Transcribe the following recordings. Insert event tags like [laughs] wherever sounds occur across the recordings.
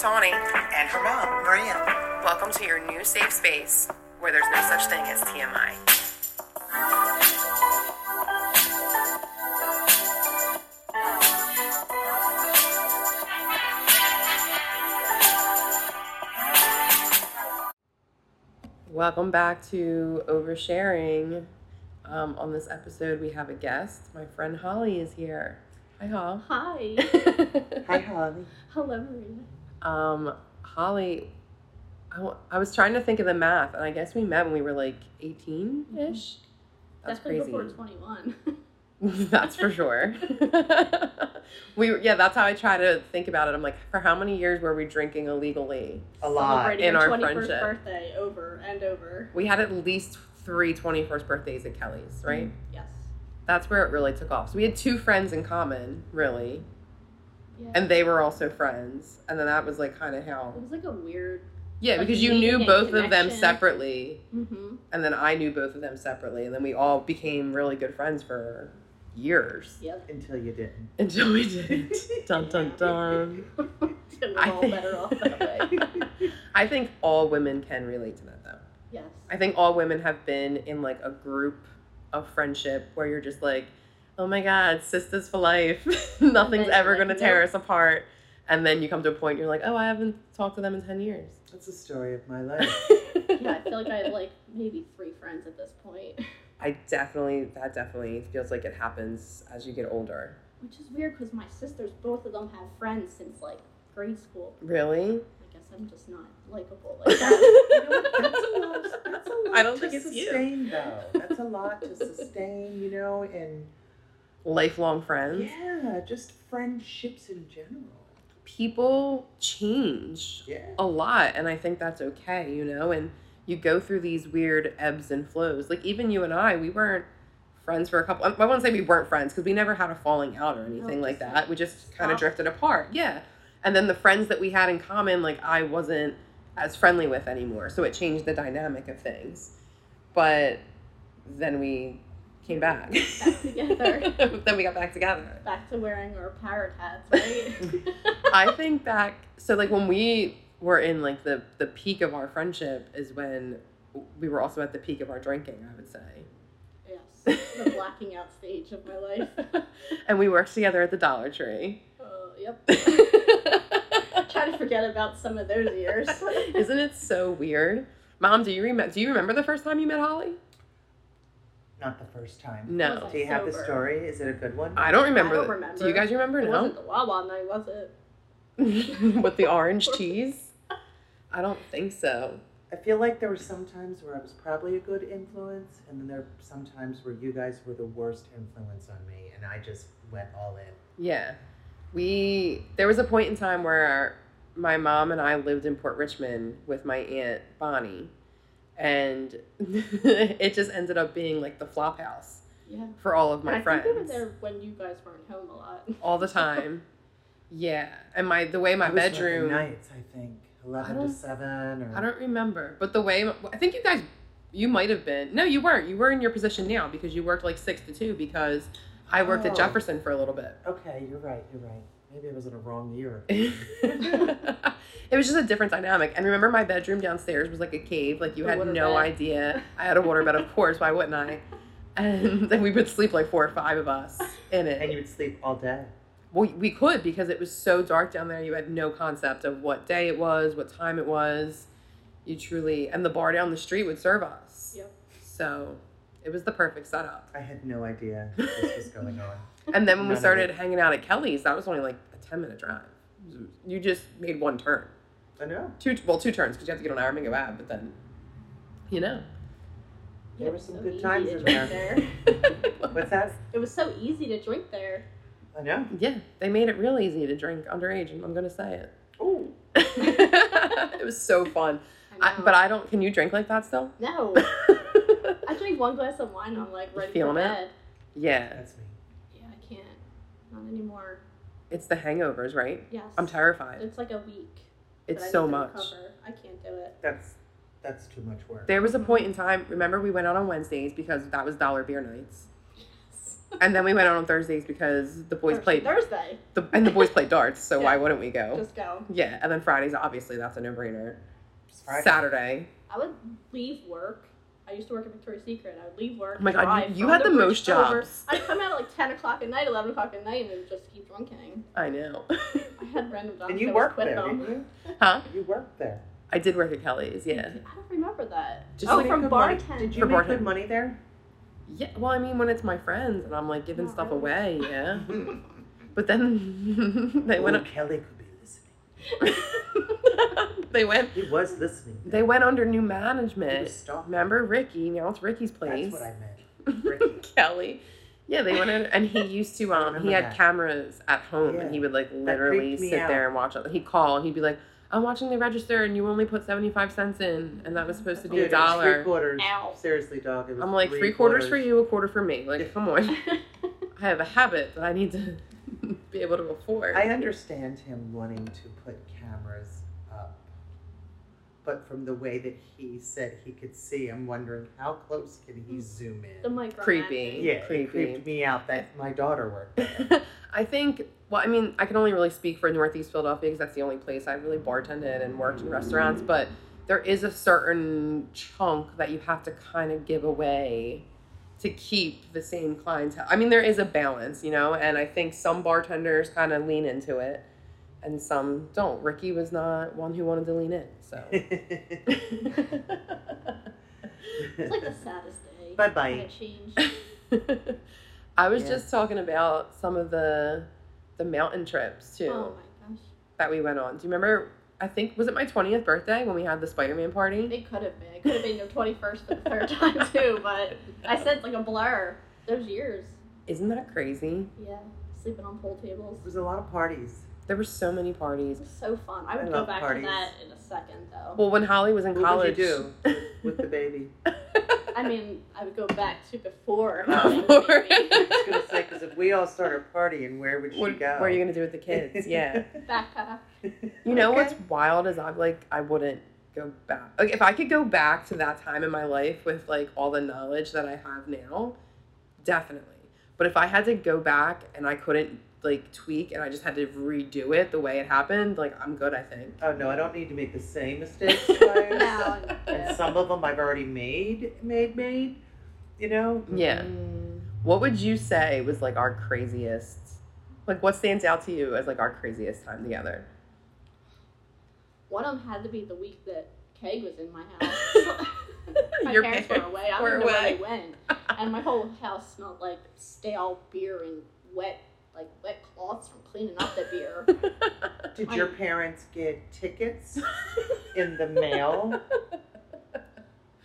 Tawny. And her mom, Maria. Welcome to your new safe space where there's no such thing as TMI. Welcome back to Oversharing. Um, on this episode, we have a guest. My friend Holly is here. Hi, Hol. Hi. [laughs] Hi, Holly. Hello, Maria. Um, Holly, I, w- I was trying to think of the math, and I guess we met when we were like 18 ish. That's Definitely crazy. before 21. [laughs] that's for sure. [laughs] we yeah, that's how I try to think about it. I'm like, for how many years were we drinking illegally? A lot. Celebrating in our 21st friendship. birthday over and over. We had at least three 21st birthdays at Kelly's, right? Yes. That's where it really took off. So we had two friends in common, really, Yeah. and they were also friends. And then that was like kind of how, it was like a weird. yeah, Like because you knew and both of them separately, Mm-hmm. and then I knew both of them separately, and then we all became really good friends for years Yep. Until you didn't. until we didn't. [laughs] dun dun dun. I think- better off that way. [laughs] I think all women can relate to that though. Yes. I think all women have been in like a group of friendship where you're just like, oh my god, sisters for life. [laughs] Nothing's ever like, gonna tear nope. us apart. And then you come to a point you're like, oh, I haven't talked to them in ten years. That's the story of my life. [laughs] Yeah, I feel like I have like maybe three friends at this point. I definitely that definitely feels like it happens as you get older. Which is weird because my sisters, both of them have friends since like grade school. Really? I guess I'm just not likable like that. You know what? That's a lot. That's a lot I don't to think it's you. sustain, though. That's a lot to sustain, you know, and Lifelong friends. yeah, just friendships in general. People change. Yeah. a lot and i think that's okay you know and you go through these weird ebbs and flows like even you and i we weren't friends for a couple i won't say we weren't friends because we never had a falling out or anything No, like that we just kind of drifted apart yeah and then the friends that we had in common like i wasn't as friendly with anymore so it changed the dynamic of things but then we came back Back together. [laughs] then we got back together Back to wearing our parrot hats, [laughs] right? I think back so like when we were in like the the peak of our friendship is when we were also at the peak of our drinking, I would say. yes, the blacking out stage of my life. [laughs] And we worked together at the Dollar Tree. Uh, yep. Try to forget about some of those years. Isn't it so weird? Mom, do you remember do you remember the first time you met Holly? Not the first time. No. Do you have the Sober. story? Is it a good one? I don't remember. I don't the- remember. Do you guys remember? It No. wasn't the Wawa night, was it? [laughs] With the orange [laughs] cheese? I don't think so. I feel like there were some times where I was probably a good influence, and then there were some times where you guys were the worst influence on me, and I just went all in. Yeah. We there was a point in time where my mom and I lived in Port Richmond with my aunt Bonnie. And [laughs] it just ended up being like the flop house Yeah. for all of my I friends. think we were there when you guys weren't home a lot. All the [laughs] time. yeah. And my the way my It was like bedroom nights, I think, eleven I to seven, or I don't remember. But the way I think you guys you might have been. No, you weren't. You were in your position now because you worked like 6 to 2 because I worked at Oh. Jefferson for a little bit. Okay, you're right. You're right. Maybe I was in a wrong year. [laughs] it was just a different dynamic. And remember, my bedroom downstairs was like a cave. Like you had no bed. idea. I had a water bed, of [laughs] course. Why wouldn't I? And then we would sleep like four or five of us in it. and you would sleep all day. well, we could because it was so dark down there. You had no concept of what day it was, what time it was. You truly, and the bar down the street would serve us. Yep. So it was the perfect setup. I had no idea this was going on. [laughs] And then when we None of started hanging out at Kelly's, that was only like a 10 minute drive. You just made one turn. I know. two well two turns because you have to get on Aramingo Ave, but then you know. There Yep, were some so good times in drink there. [laughs] What's that? It was so easy to drink there. I know. yeah, they made it real easy to drink underage, and I'm gonna say it. Oh, [laughs] it was so fun, I I, but I don't. Can you drink like that still? no, I drink one glass of wine. I'm like ready feeling for it? bed. yeah, that's me. Yeah, I can't. Not anymore. it's the hangovers, right? Yes. I'm terrified. It's like a week. It's so need much. recover. I can't do it. That's that's too much work. There was a point in time. Remember, we went out on Wednesdays because that was dollar beer nights. and then we went out on Thursdays because the boys Thursday- played Thursday. the, and the boys played darts. So [laughs] Yeah. why wouldn't we go? Just go. yeah, and then Fridays, obviously, that's a no brainer. Friday. Saturday, I would leave work. I used to work at Victoria's Secret. I would leave work. Oh my God, drive you- you had the bridge most over. jobs. [laughs] I'd come out at like ten o'clock at night, eleven o'clock at night, and then just keep drinking. I know. [laughs] I had random jobs. And you I was worked there, them. didn't you? huh? You worked there. I did work at Kelly's. Yeah. I don't remember that. Did oh, you make from bartending. Did you For make bartend. good money there? Yeah. Well, I mean, when it's my friends and I'm like giving Not stuff really. away, yeah. [laughs] But then they oh, went. Kelly could be listening. [laughs] they went. He was listening. They went under new He management. was. Remember Ricky? Now it's Ricky's place. That's what I meant. [laughs] Ricky. Kelly. Yeah, they went in, and he used to. Um, he had that. cameras at home, and he would like literally creeped me sit there and watch it. He'd call, and he'd be like, "I'm watching the register, and you only put seventy five cents in, and that was supposed to be Dude, a it was Three quarters. Ow. Seriously, dog. It was I'm like, three quarters for you, a quarter for me. Like, come on. [laughs] I have a habit that I need to [laughs] be able to afford. I understand him wanting to put cameras up, but from the way that he said he could see, I'm wondering how close can he mm. zoom in? the in? micro. Creepy. Yeah, creepy. it creeped me out that my daughter worked there. [laughs] I think, well, I mean, I can only really speak for Northeast Philadelphia because that's the only place I really bartended and worked in restaurants, but there is a certain chunk that you have to kind of give away to keep the same clientele. I mean, there is a balance, you know, and I think some bartenders kind of lean into it and some don't. Ricky was not one who wanted to lean in, so. [laughs] It's like the saddest day. Bye bye. [laughs] I was Yeah. just talking about some of the the mountain trips too Oh my gosh. that we went on. Do you remember? I think was it my twentieth birthday when we had the Spider Man party. It could have been. It could have been your 21st for the third [laughs] time too, but I said it's like a blur. Those years. Isn't that crazy? Yeah. Sleeping on pool tables. There was a lot of parties. There were so many It parties. was so fun. I I would go back parties. to that in a second though. Well, when Holly was in What college, would you do with the [laughs] baby? [laughs] I mean, I would go back to before. Oh. [laughs] Before. [laughs] I was gonna say because if we all started partying, where would you what, go? what are you gonna do with the kids? Yeah. [laughs] Backpack. You know Okay. what's wild is I'm like I wouldn't go back. Like if I could go back to that time in my life with like all the knowledge that I have now, definitely. But if I had to go back and I couldn't like tweak and I just had to redo it the way it happened, like I'm good. I think. Oh no, I don't need to make the same mistakes [laughs] twice. No, And some of them I've already made, made, made. You know. Yeah. Mm. What would you say was like our craziest? Like what stands out to you as like our craziest time together? One of them had to be the week that Keg was in my house. [laughs] my Your parents were away. I don't know where they went. And my whole house smelled like stale beer and wet, like wet cloths from cleaning up the beer. [laughs] Did I- your parents get tickets [laughs] in the mail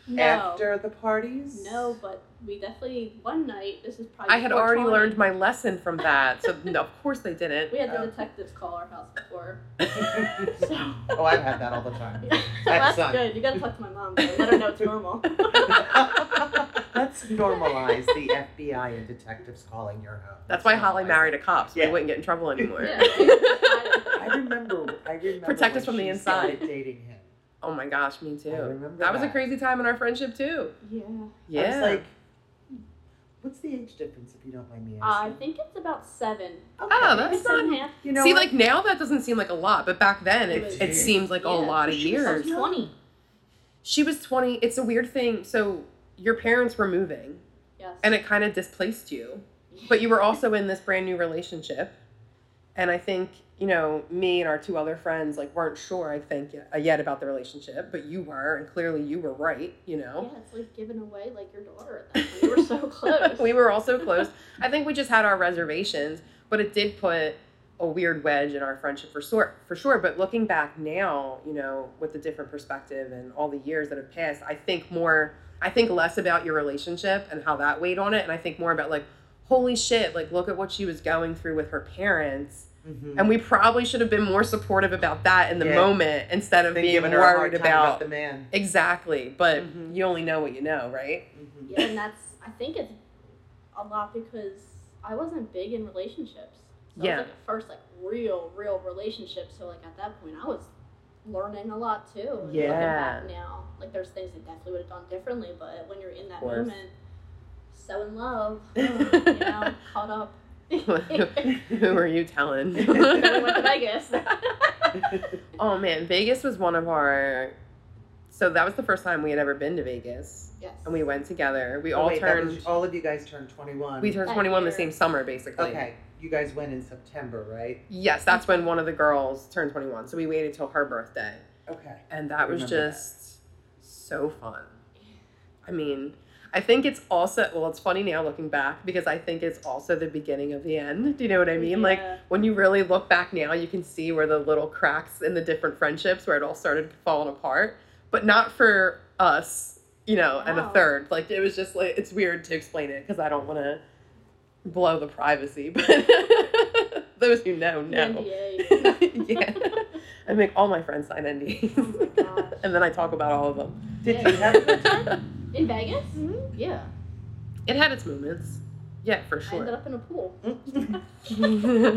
No. after the parties? No, but we definitely one night. This is probably. I had already learned my lesson from that, so [laughs] no, of course they didn't. We had the Oh. detectives call our house before. oh, I've had that all the time. so That's that's son. good. You gotta talk to my mom. Though. Let her know it's normal. Let's normalize the FBI and detectives calling your home. That's why Holly Normalize married a cop, so Yeah. we wouldn't get in trouble anymore. Yeah. I remember. I remember. [laughs] Protect us when from the she inside. started Dating him. oh my gosh, me too. I remember that was a that. crazy time in our friendship too. yeah. Yeah. I was like, what's the age difference if you don't mind me uh, asking? I asking? think it's about seven. Oh, that's seven and a not. half. you know See, what? like now that doesn't seem like a lot, but back then it, It was- it seemed like a Yeah. lot of She was years. Twenty. She was 20. It's a weird thing. So your parents were moving Yes. and it kind of displaced you, but you were also in this brand new relationship. And I think, you know, me and our two other friends like weren't sure, I think, yet, uh, yet about the relationship, but you were, and clearly you were right, you know. Yeah, it's like giving away like your daughter at that point. We were so [laughs] close. we were also close. I think we just had our reservations, but it did put a weird wedge in our friendship for sure, for sure. But looking back now, you know, with a different perspective and all the years that have passed, I think more, I think less about your relationship and how that weighed on it, and I think more about like, holy shit, like look at what she was going through with her parents. Mhm. And we probably should have been more supportive about that in the Yeah. moment instead of Been being giving her a hard worried time about, the man. exactly. But Mhm. you only know what you know, right? Mhm. Yeah, and that's I think it's a lot because I wasn't big in relationships. So Yeah. It was like a first like real, real relationship. So like at that point I was learning a lot too. and Looking Yeah. back now. Like there's things I definitely would have done differently, but when you're in that moment so in love, [laughs] you know, caught up. Who are you telling? Then we went to Vegas. oh man, Vegas was one of our. So that was the first time we had ever been to Vegas, yes. and we went together. We Oh, all wait, turned. was- all of you guys turned 21. we turned That 21 the same summer, basically. Okay, you guys went in September, right? Yes, that's when one of the girls turned 21. So we waited till her birthday. Okay. And that was Remember that. just so fun. I mean, I think it's also, well, it's funny now looking back because I think it's also the beginning of the end. Do you know what I mean? Yeah. Like, when you really look back now, you can see where the little cracks in the different friendships where it all started falling apart, but not for us, you know, and a third. Like, it was just like, it's weird to explain it because I don't want to blow the privacy, [laughs] but [laughs] those who know know. [laughs] Yeah. I make all my friends sign NDAs. Oh and then I talk about all of them. Did Yeah. you have a good time? In Vegas? Mm-hmm. Yeah. It had its moments. Yeah, for I ended sure. up in a pool.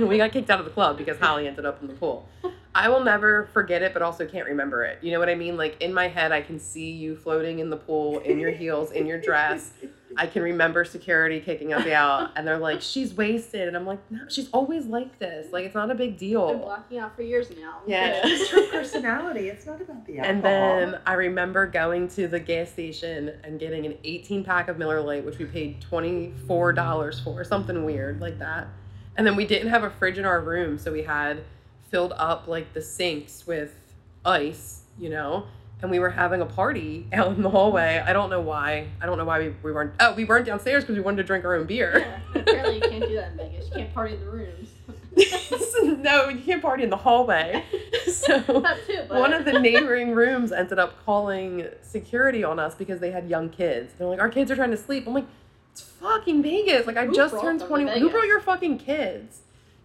we got kicked out of the club because Holly ended up in the pool. I will never forget it, but also can't remember it. You know what I mean? Like in my head, I can see you floating in the pool in your heels, in your dress. I can remember security kicking us out, and they're like, "She's wasted," and I'm like, "No, she's always like this. Like it's not a big deal." Been deal." blocking out for years now. Yeah. It's her [laughs] personality. It's not about the alcohol. And then I remember going to the gas station and getting an 18 pack of Miller Lite, which we paid $24 for, something weird like that. And then we didn't have a fridge in our room, so we had filled up like the sinks with ice, you know? And we were having a party [laughs] out in the hallway. I don't know why. I don't know why we, we weren't. Oh, we weren't downstairs because we wanted to drink our own beer. Yeah. Apparently, you can't do that in Vegas. You can't party in the rooms. [laughs] no, you can't party in the hallway. [laughs] So too, one of the neighboring rooms ended up calling security on us because they had young kids. They're like, our kids are trying to sleep. I'm like, it's fucking Vegas. Like, I Who just turned them to 20. Who brought your fucking kids?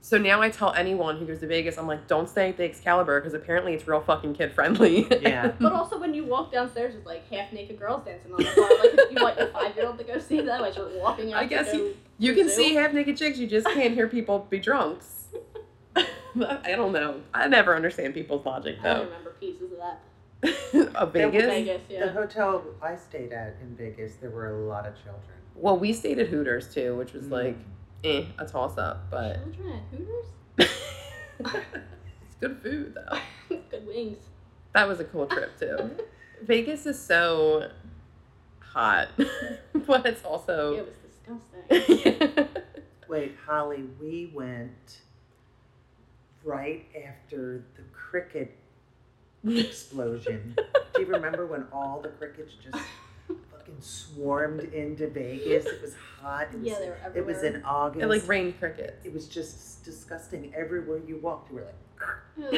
So now I tell anyone who goes to Vegas, I'm like, don't stay at the Excalibur because apparently it's real fucking kid friendly. [laughs] Yeah. But also, when you walk downstairs, it's like half naked girls dancing on the floor. Like, you want your five year old to go see that as you're walking out. I guess to go you can see half naked chicks, you just can't hear people be drunks. [laughs] I don't know. I never understand people's logic I don't remember pieces of that. [laughs] Of There was Vegas? Vegas, The hotel I stayed at in Vegas, there were a lot of children. Well, we stayed at Hooters too, which was Mm. like, eh, a toss up, but Children at Hooters? [laughs] it's good food though. [laughs] Good wings. That was a cool trip too. [laughs] Vegas is so hot, but it's also. It was disgusting. Wait, Holly, we went right after the cricket explosion. Do you remember when all the crickets just fucking swarmed into Vegas? It was hot. It [laughs] was, Yeah, they were everywhere. It was in August. it like rained crickets. It was just disgusting. Everywhere you walked, you were like,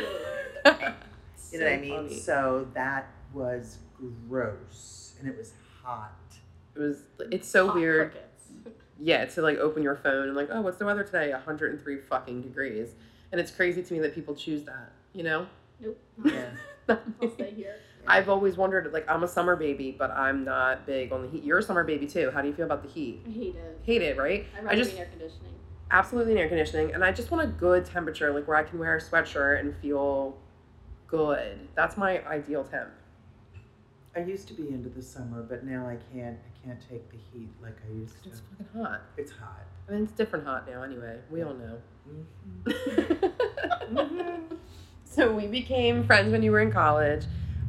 Ugh. [laughs] you know what I mean? funny. So that was gross, and it was hot. It was. It's so Hot weird. crickets. [laughs] Yeah, to like open your phone and like, oh, what's the weather today? 103 fucking degrees, and it's crazy to me that people choose that. You know. Nope. Yeah. I'll stay here. I've always wondered, like, I'm a summer baby, but I'm not big on the heat. You're a summer baby too. How do you feel about the heat? I hate it. Hate it, right? I'd I just in air conditioning. absolutely in air conditioning, and I just want a good temperature, like where I can wear a sweatshirt and feel good. That's my ideal temp. I used to be into the summer, but now I can't. I can't take the heat like I used to. It's fucking hot. It's hot. I mean, it's different hot now, anyway. We all know. Mhm. [laughs] [laughs] so we became friends when you were in college.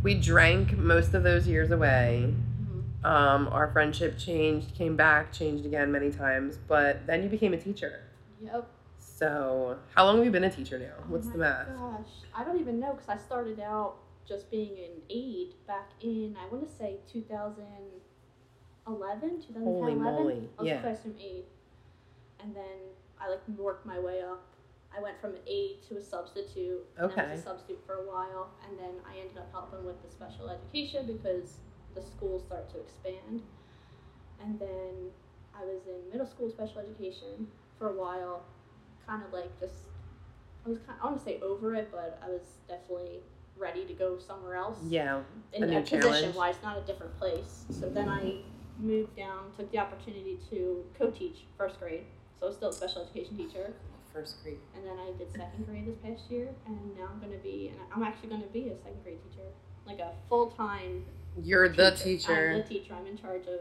We drank most of those years away. Mhm. Um, our friendship changed, came back, changed again many times, but then you became a teacher. Yep. So, how long have you been a teacher now? Oh What's my the math? Gosh, I don't even know because I started out just being an aide back in I want to say 2011, 2010, Holy 11. moly, I was yeah. a classroom aide, and then I like worked my way up. I went from an aide to a substitute. And I Okay. was a substitute for a while, and then I ended up helping with the special education because the schools start to expand. And then I was in middle school special education for a while, kind of like just I was kind I want to say over it, but I was definitely ready to go somewhere else. Yeah. in a a, new position wise, not a different place. So then I moved down, took the opportunity to co-teach first grade. So I was still a special education teacher, First grade. and then I did second grade this past year, and now I'm going to be, and I'm actually going to be a second grade teacher, like a full time. You're the teacher. I'm the teacher. I'm in charge of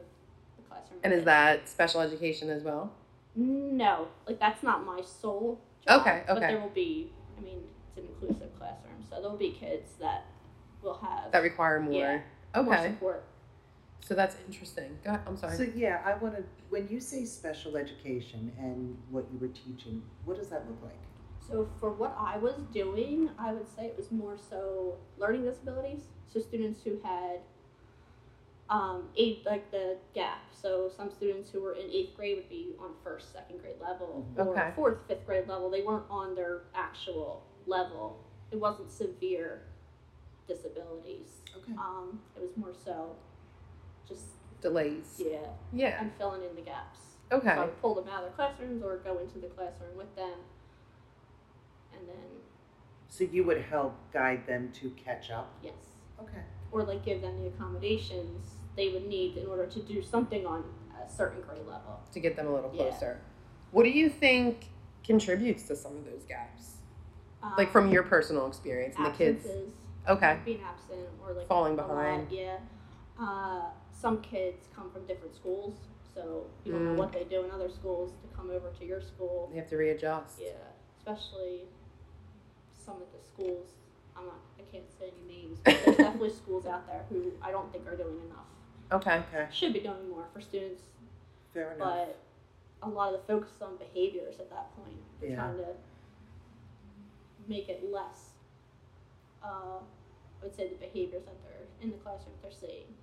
the classroom classroom. And is that special education as well? No, like that's not my sole job. Okay, But there will be, I mean, it's an inclusive classroom, so there'll be kids that will have That require more. Yeah, okay. more okay. support. So that's interesting. Go ahead. I'm sorry. So yeah, I want to. When you say special education and what you were teaching, what does that look like? So for what I was doing, I would say it was more so learning disabilities. So students who had um, eight like the gap. So some students who were in eighth grade would be on first, second grade level, or Okay. fourth, fifth grade level. They weren't on their actual level. It wasn't severe disabilities. Okay. Um, it was more so just Delays. yeah, Yeah. and filling in the gaps. Okay. So I pull them out of their classrooms or go into the classroom with them, and then So you would help guide them to catch up. yes. Okay. or like give them the accommodations they would need in order to do something on a certain grade level. to get them a little Yeah. closer. What do you think contributes to some of those gaps? Like Um, from your personal experience and the kids. absences, Okay. being absent or like Falling a lot, behind. yeah. Uh, some kids come from different schools, so you don't Mm. know what they do in other schools to come over to your school. They have to readjust. Yeah, especially some of the schools. I'm not. I can't say any names, but there's definitely [laughs] schools out there who I don't think are doing enough. Okay. Okay. Should be doing more for students Fair enough. but a lot of the focus is on behaviors at that point. They're Yeah. trying to make it less. Uh, I would say the behaviors that they're in the classroom they're seeing.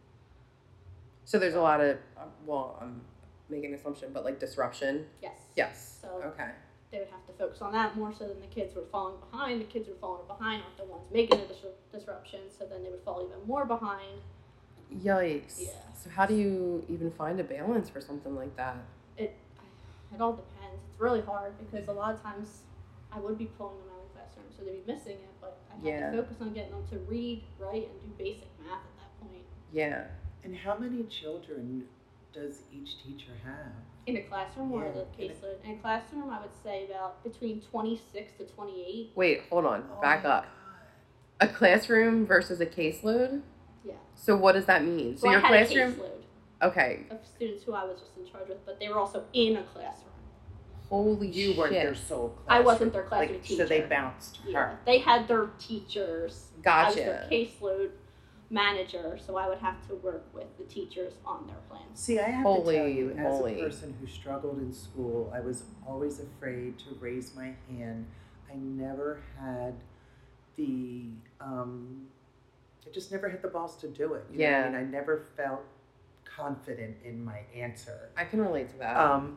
So there's a lot of uh, well, I'm making an assumption, but like disruption. Yes. Yes. So Okay. they would have to focus on that more so than the kids who are falling behind. The kids who are falling behind aren't the ones making the dis- disruption, so then they would fall even more behind. Yikes. Yeah. So how do you even find a balance for something like that? It it all depends. It's really hard because a lot of times I would be pulling them out of the classroom, so they'd be missing it, but I have Yeah. to focus on getting them to read, write, and do basic math at that point. Yeah. And how many children does each teacher have? In a classroom or Yeah, the in a- caseload? In a classroom, I would say about between 26 to 28. Wait, hold on. Oh Back my up. A classroom versus a caseload? Yeah. So what does that mean? So, So, your I had classroom a Okay. of students who I was just in charge with, but they were also in a classroom. Holy You weren't shit. their sole classroom. I wasn't their classroom like, So they teacher. bounced Yeah. her. They had their teachers. I was their Gotcha. caseload manager, so I would have to work with the teachers on their plans. See, I have Holy to tell you, as moly. a person who struggled in school, I was always afraid to raise my hand. I never had the, um, I just never had the balls to do it. You know what Yeah. I mean, I never felt confident in my answer. I can relate to that. Um,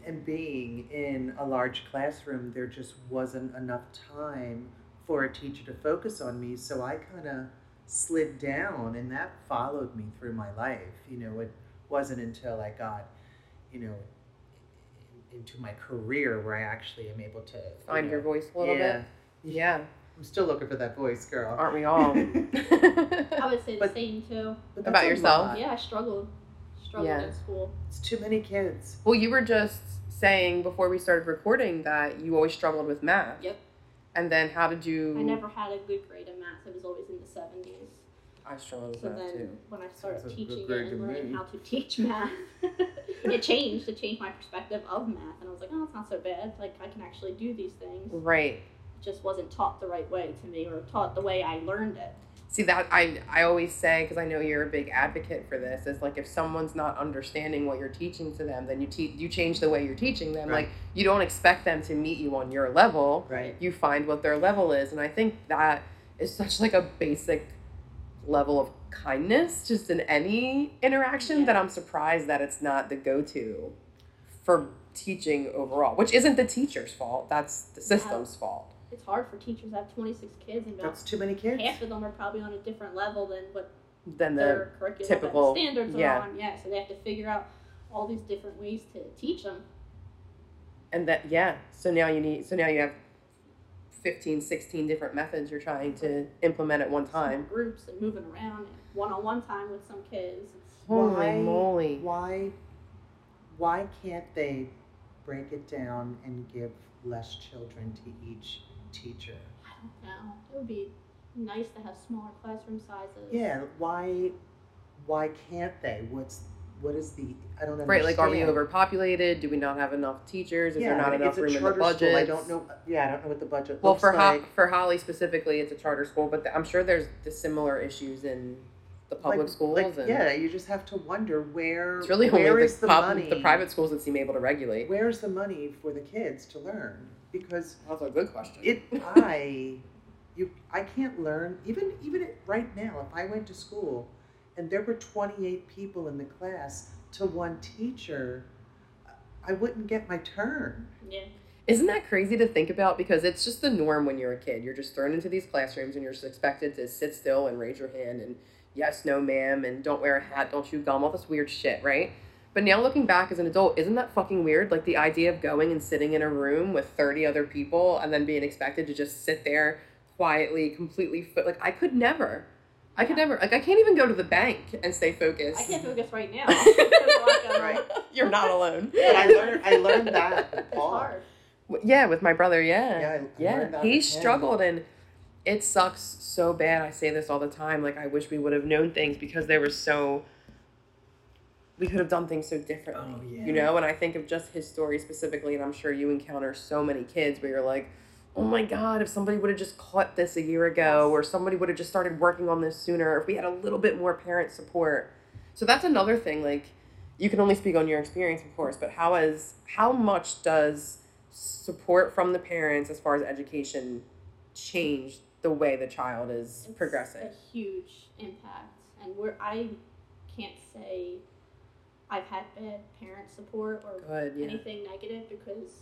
[clears throat] and being in a large classroom, there just wasn't enough time for a teacher to focus on me. So I kind of slid down, and that followed me through my life. You know, it wasn't until I got, you know, into my career where I actually am able to you Find know, your voice a little yeah. bit. Yeah. [laughs] I'm still looking for that voice, girl. Aren't we all? [laughs] I would say the But- same too. About yourself? lot. Yeah, I struggled. Struggled Yeah. in school. It's too many kids. well, you were just saying before we started recording that you always struggled with math. Yep. And then how did you? I never had a good grade in math. It was always in the 70s. I struggled with So math then, too. when I started Sounds teaching it and learning me. how to teach math, [laughs] it changed. It changed my perspective of math, and I was like, "Oh, it's not so bad. Like I can actually do these things." Right. It just wasn't taught the right way to me, or taught the way I learned it. See that I I always say because I know you're a big advocate for this is like if someone's not understanding what you're teaching to them then you teach you change the way you're teaching them Right. like you don't expect them to meet you on your level Right. you find what their level is and I think that is such like a basic level of kindness just in any interaction Yeah. that I'm surprised that it's not the go-to for teaching overall which isn't the teacher's fault that's the system's fault It's hard for teachers to have 26 kids, and about That's too many kids. half of them are probably on a different level than what then the their curriculum typical- and standards yeah. are on. Yeah, so they have to figure out all these different ways to teach them. and that yeah so now you need so now you have 15 16 different methods you're trying to implement at one Small time groups and moving around, one-on-one time with some kids. It's, holy Why- moly Why why can't they break it down and give less children to each teacher? I don't know. It would be nice to have smaller classroom sizes. Yeah, why why can't they? What's what is the? I don't understand. Right, like are we overpopulated? Do we not have enough teachers? Is yeah, there not I mean, enough it's a room in the charter budget? school. I don't know. Yeah, I don't know what the budget Well, looks for Ho- for Holly specifically, it's a charter school, but the, I'm sure there's the similar issues in the public like, schools. like, and yeah, you just have to wonder where. it's really where only is the, the pub- money? the private schools that seem able to regulate. Where's the money for the kids to learn? Because That's a good question. it, [laughs] I, you, I can't learn even even at, right now. If I went to school, and there were twenty eight people in the class to one teacher, I wouldn't get my turn. Yeah. Isn't that crazy to think about? Because it's just the norm when you're a kid. You're just thrown into these classrooms and you're just expected to sit still and raise your hand and yes, no, ma'am, and don't wear a hat, don't chew gum, all this weird shit, right? But now looking back as an adult, isn't that fucking weird? Like the idea of going and sitting in a room with 30 other people and then being expected to just sit there quietly, completely, fo- like I could never. I could never, like I can't even go to the bank and stay focused. I can't focus right now. There's a lot going on. Right. You're not [laughs] alone. But I learned I learned that [laughs] with It's hard. Yeah, with my brother, yeah. Yeah, I- I yeah. that he with him. struggled and it sucks so bad. I say this all the time. Like I wish we would have known things because they were so we could have done things so differently. Oh, yeah. You know, and I think of just his story specifically, and I'm sure you encounter so many kids where you're like, Oh my god, if somebody would have just caught this a year ago, or somebody would have just started working on this sooner, if we had a little bit more parent support. So that's another thing, like you can only speak on your experience, of course, but how is how much does support from the parents as far as education change the way the child is It's progressing? a huge impact, and where I can't say I've had bad parent support or Good, yeah. anything negative because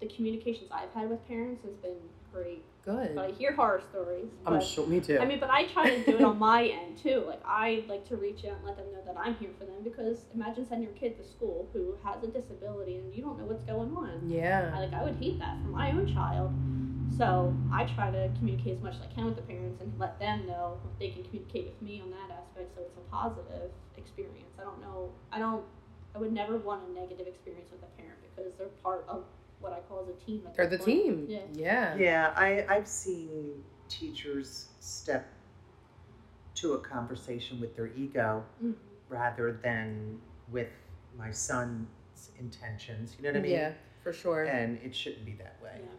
the communications I've had with parents has been great. Good. But I hear horror stories. I'm but- sure me too. I mean, but I try to do it on my end too. Like I like to reach out and let them know that I'm here for them because imagine sending your kid to school who has a disability and you don't know what's going on. Yeah. I, yeah. like I would hate that for my own child. So I try to communicate as much as I can with the parents and let them know they can communicate with me on that aspect so it's a positive experience. I don't know I don't I would never want a negative experience with a parent because they're part of what I call as a team. at They're the point. team. Yeah. Yeah. Yeah, I, I've seen teachers step to a conversation with their ego Mhm. rather than with my son's intentions. You know what I mean? Yeah, for sure. And it shouldn't be that way. Yeah.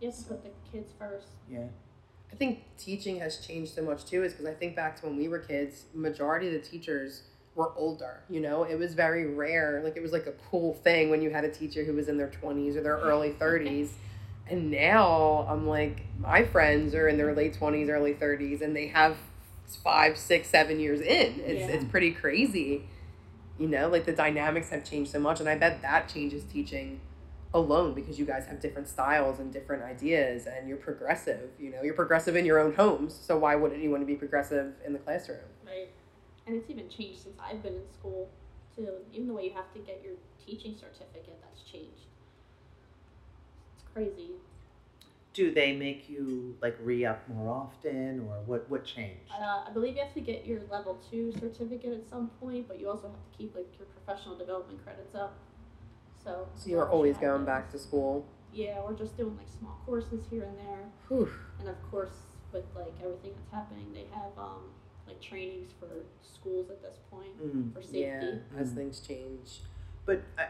You have to put the kids first. Yeah. I think teaching has changed so much too, is because I think back to when we were kids, majority of the teachers were older. You know, it was very rare. Like it was like a cool thing when you had a teacher who was in their twenties or their early thirties. And now I'm like, my friends are in their late twenties, early thirties, and they have five, six, seven years in. It's Yeah. it's pretty crazy. You know, like the dynamics have changed so much, and I bet that changes teaching alone because you guys have different styles and different ideas and you're progressive you know you're progressive in your own homes so why wouldn't you want to be progressive in the classroom. And it's even changed since I've been in school too. Even the way you have to get your teaching certificate, that's changed. It's crazy. Do they make you like re up more often, or what? What changed? Uh, I believe you have to get your level two certificate at some point, but you also have to keep like your professional development credits up. So. so you're always going back to school Yeah, we're just doing like small courses here and there, Whew. and of course with like everything that's happening, they have um like trainings for schools at this point Mm. for safety. yeah as Mm. things change But uh,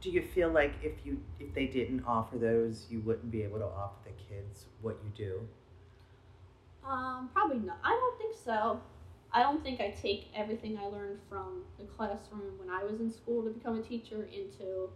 do you feel like if you if they didn't offer those, you wouldn't be able to offer the kids what you do? Um, probably not. I don't think so. I don't think I take everything I learned from the classroom when I was in school to become a teacher into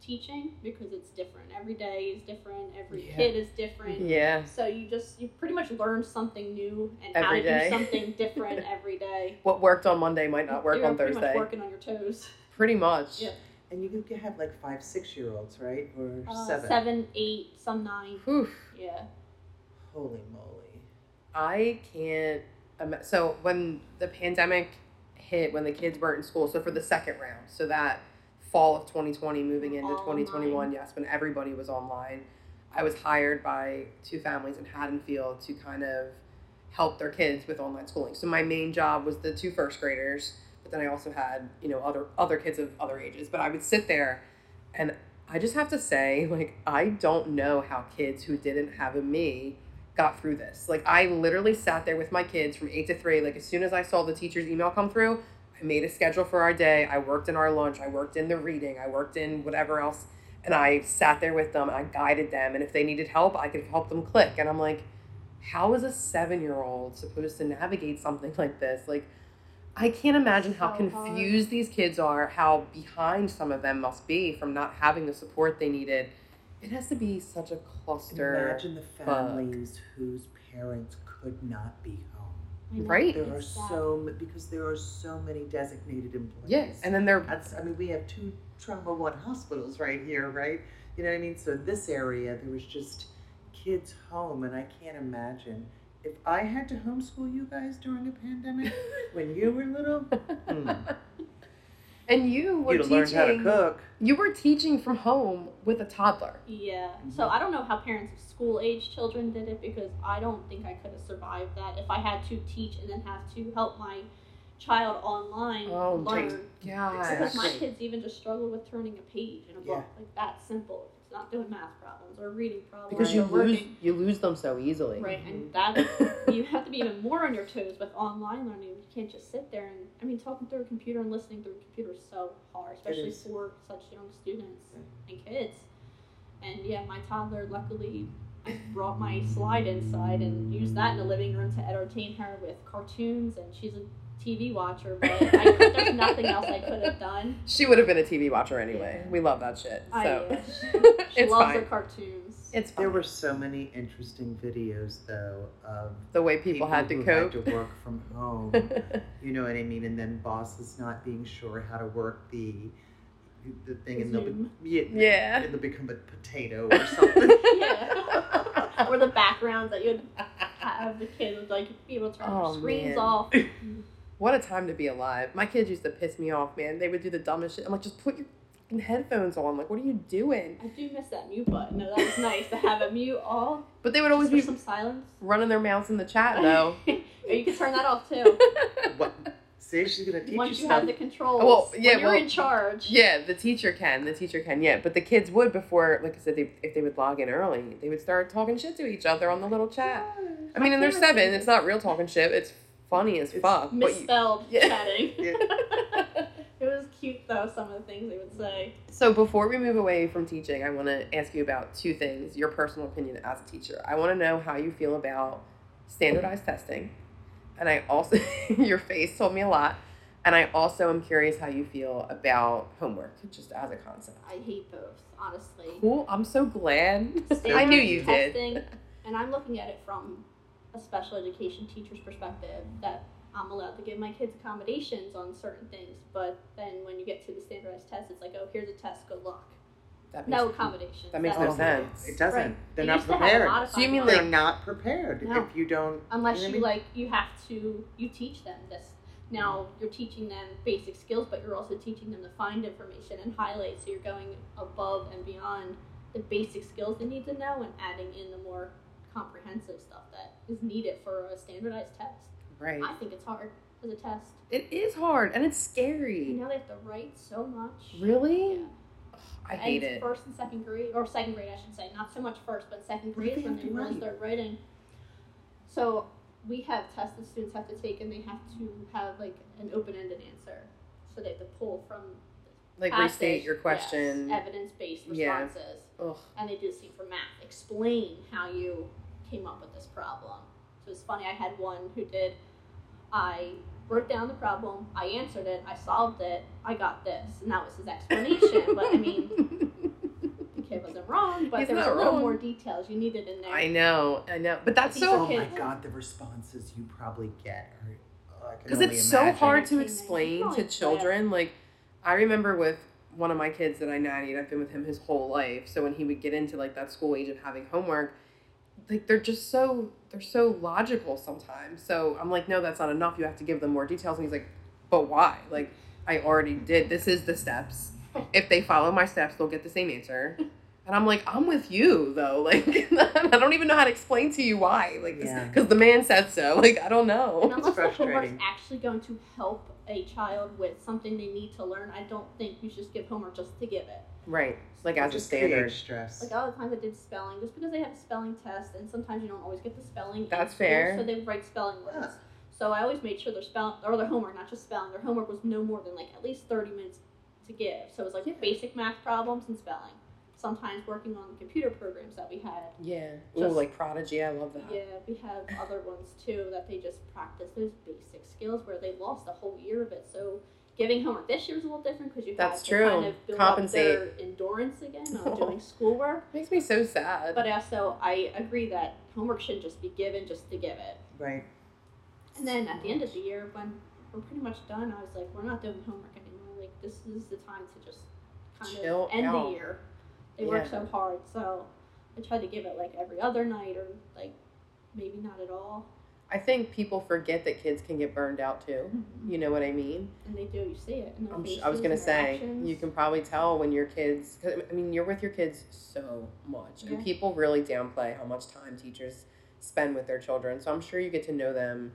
teaching because it's different. Every day is different. Every Yeah. kid is different. yeah So you just you pretty much learn something new and Every how to day. do something [laughs] different every day. what worked on monday might not work You're on pretty thursday much working on your toes. pretty much Yeah. And you could have like five, six year olds, right? Or Uh, seven. seven, eight, some nine. Whew. Yeah. Holy moly! I can't. Ima- so when the pandemic hit, when the kids weren't in school, so for the second round, so that fall of 2020, moving into All 2021, yes, when everybody was online, I was hired by two families in Haddonfield to kind of help their kids with online schooling. So my main job was the two first graders, but then I also had you know other other kids of other ages. But I would sit there, and I just have to say, like, I don't know how kids who didn't have a me got through this. Like, I literally sat there with my kids from eight to three. Like, as soon as I saw the teacher's email come through, I made a schedule for our day. I worked in our lunch. I worked in the reading. I worked in whatever else. And I sat there with them. I guided them. And if they needed help, I could help them click. And I'm like, how is a seven year old supposed to navigate something [laughs] like this? Like, I can't imagine how So confused these kids are, how behind some of them must be from not having the support they needed. It has to be such a cluster. Imagine the families whose parents could not be home. I know. Right. There are so because there are so many designated employees. Yes. And then they're That's, I mean, we have two trauma one hospitals right here, right? You know what I mean? So this area, there was just kids home, and I can't imagine if I had to homeschool you guys during a pandemic [laughs] when you were little. hmm, [laughs] and you were you'd have how to teaching. cook. You were teaching from home with a toddler. Yeah. Mm-hmm. So I don't know how parents of school age children did it because I don't think I could have survived that if I had to teach and then have to help my child online Oh my learn. God. Because my kids even just struggle with turning a page in a book. Like that simple. It's not doing math problems or reading problems. Because you or lose working. you lose them so easily. Right, and mm-hmm. that [laughs] you have to be even more on your toes with online learning. You can't just sit there and I mean talking through a computer and listening through a computer is so hard, especially for such young students and kids. And yeah, my toddler luckily I brought my slide inside and used that in the living room to entertain her with cartoons and she's a TV watcher, but I could, there's [laughs] nothing else I could have done. She would have been a TV watcher anyway. Yeah. We love that shit. So uh, [laughs] she it's loves her fine. cartoons. It's fine. There were so many interesting videos, though, of the way people, had to who cope. had to work from [laughs] home. You know what I mean? And then bosses not being sure how to work the the thing, and they'll be, Zoom. yeah, Yeah. and they'll become a potato or something. yeah. or the backgrounds that you'd have the kids like be able to turn Oh, their screens man. off. What a time to be alive. My kids used to piss me off, man. They would do the dumbest shit. I'm like, just put your fucking headphones on. Like, what are you doing? I do miss that mute button. No, that was nice to have a mute all. But they would always be some silence. running their mouths in the chat, though. [laughs] you can turn that off too. [laughs] what? See, she's gonna teach Once you you have the controls. Well, yeah, when you're well, in charge. Yeah, the teacher can. The teacher can. Yeah, but the kids would before, like I said, they, if they would log in early, they would start talking shit to each other on the little chat. I mean, and they're seven. It's not real talking shit. It's funny as fuck. But you, Misspelled [laughs] Yeah. chatting. [laughs] It was cute though. Some of the things they would say. so before we move away from teaching, I want to ask you about two things. Your personal opinion as a teacher. I want to know how you feel about standardized testing, and I also [laughs] your face told me a lot. And I also am curious how you feel about homework, just as a concept. I hate both, honestly. Cool. I'm so glad. I knew you did. and I'm looking at it from a special education teacher's perspective that I'm allowed to give my kids accommodations on certain things, but then when you get to the standardized test, it's like, oh, here's a test, good luck. That makes No accommodations. that makes Oh, no sense. It doesn't. Right. They're They not used to have a prepared. lot So you mean, ones. They're not prepared No. if you don't. unless you know you mean? like you have to you teach them this now you're teaching them basic skills but you're also teaching them to find information and highlight so you're going above and beyond the basic skills they need to know and adding in the more comprehensive stuff that is needed for a standardized test Right. i think it's hard as a test It is hard and it's you scary. know they have to write so much Really? Yeah. I hate and it. First and second grade, or second grade, I should say. Not so much first, but second grade is when they really write? start writing. So we have tests that students have to take, and they have to have like an open-ended answer. So they have to pull from Like passage, restate your question. yes, evidence-based Yeah. responses, Ugh. and they do the same for math. Explain how you came up with this problem. So it's funny. I had one who did. I wrote down the problem. I answered it. I solved it. I got this, and that was his explanation. but I mean, the kid wasn't wrong, but He's there was a little wrong. more details you needed in there. I know, I know, but that's These so Oh my kids. god, the responses you probably get are. I can because only it's so hard to explain to it's children. Like, I remember with one of my kids that I nannied, I've been with him his whole life. So when he would get into like that school age of having homework, like they're just so they're so logical sometimes. So I'm like, no, that's not enough. You have to give them more details. And he's like, but why? Like, I already did. This is the steps. [laughs] If they follow my steps, they'll get the same answer. And I'm like, I'm with you though. [laughs] Like, [laughs] I don't even know how to explain to you why. Like, Yeah. because the man said so. [laughs] Like, I don't And know. unless the homework's frustrating. actually going to help a child with something they need to learn, I don't think you should just give homework just to give it. Right. Like as a Just standard. create stress. Like all the times I did spelling, just because they have a spelling test, and sometimes you don't always get the spelling. That's school, fair. So they write spelling words. Yeah. So I always made sure their spelling or their homework, not just spelling, their homework was no more than like at least thirty minutes to give. So it was like Yeah. basic math problems and spelling. Sometimes working on the computer programs that we had. Yeah. Ooh, Just- like Prodigy, I love that. Yeah, we have [laughs] other ones too that they just practice those basic skills where they lost a whole year of it. So giving homework this year is a little different because you That's have to true. kind of build Compensate. up their endurance again on [laughs] doing schoolwork. Makes me so sad. But also, I agree that homework shouldn't just be given just to give it. Right. And then at the end of the year, when we're pretty much done, I was like, we're not doing homework anymore. Like this is the time to just kind Chill of end out. the year. They work so hard, so I tried to give it like every other night or like maybe not at all. I think people forget that kids can get burned out too. Mm-hmm. You know what I mean? And they do. You see it. In their faces, I was gonna say you can probably tell when your kids. Cause, I mean, you're with your kids so much, and people really downplay how much time teachers spend with their children. So I'm sure you get to know them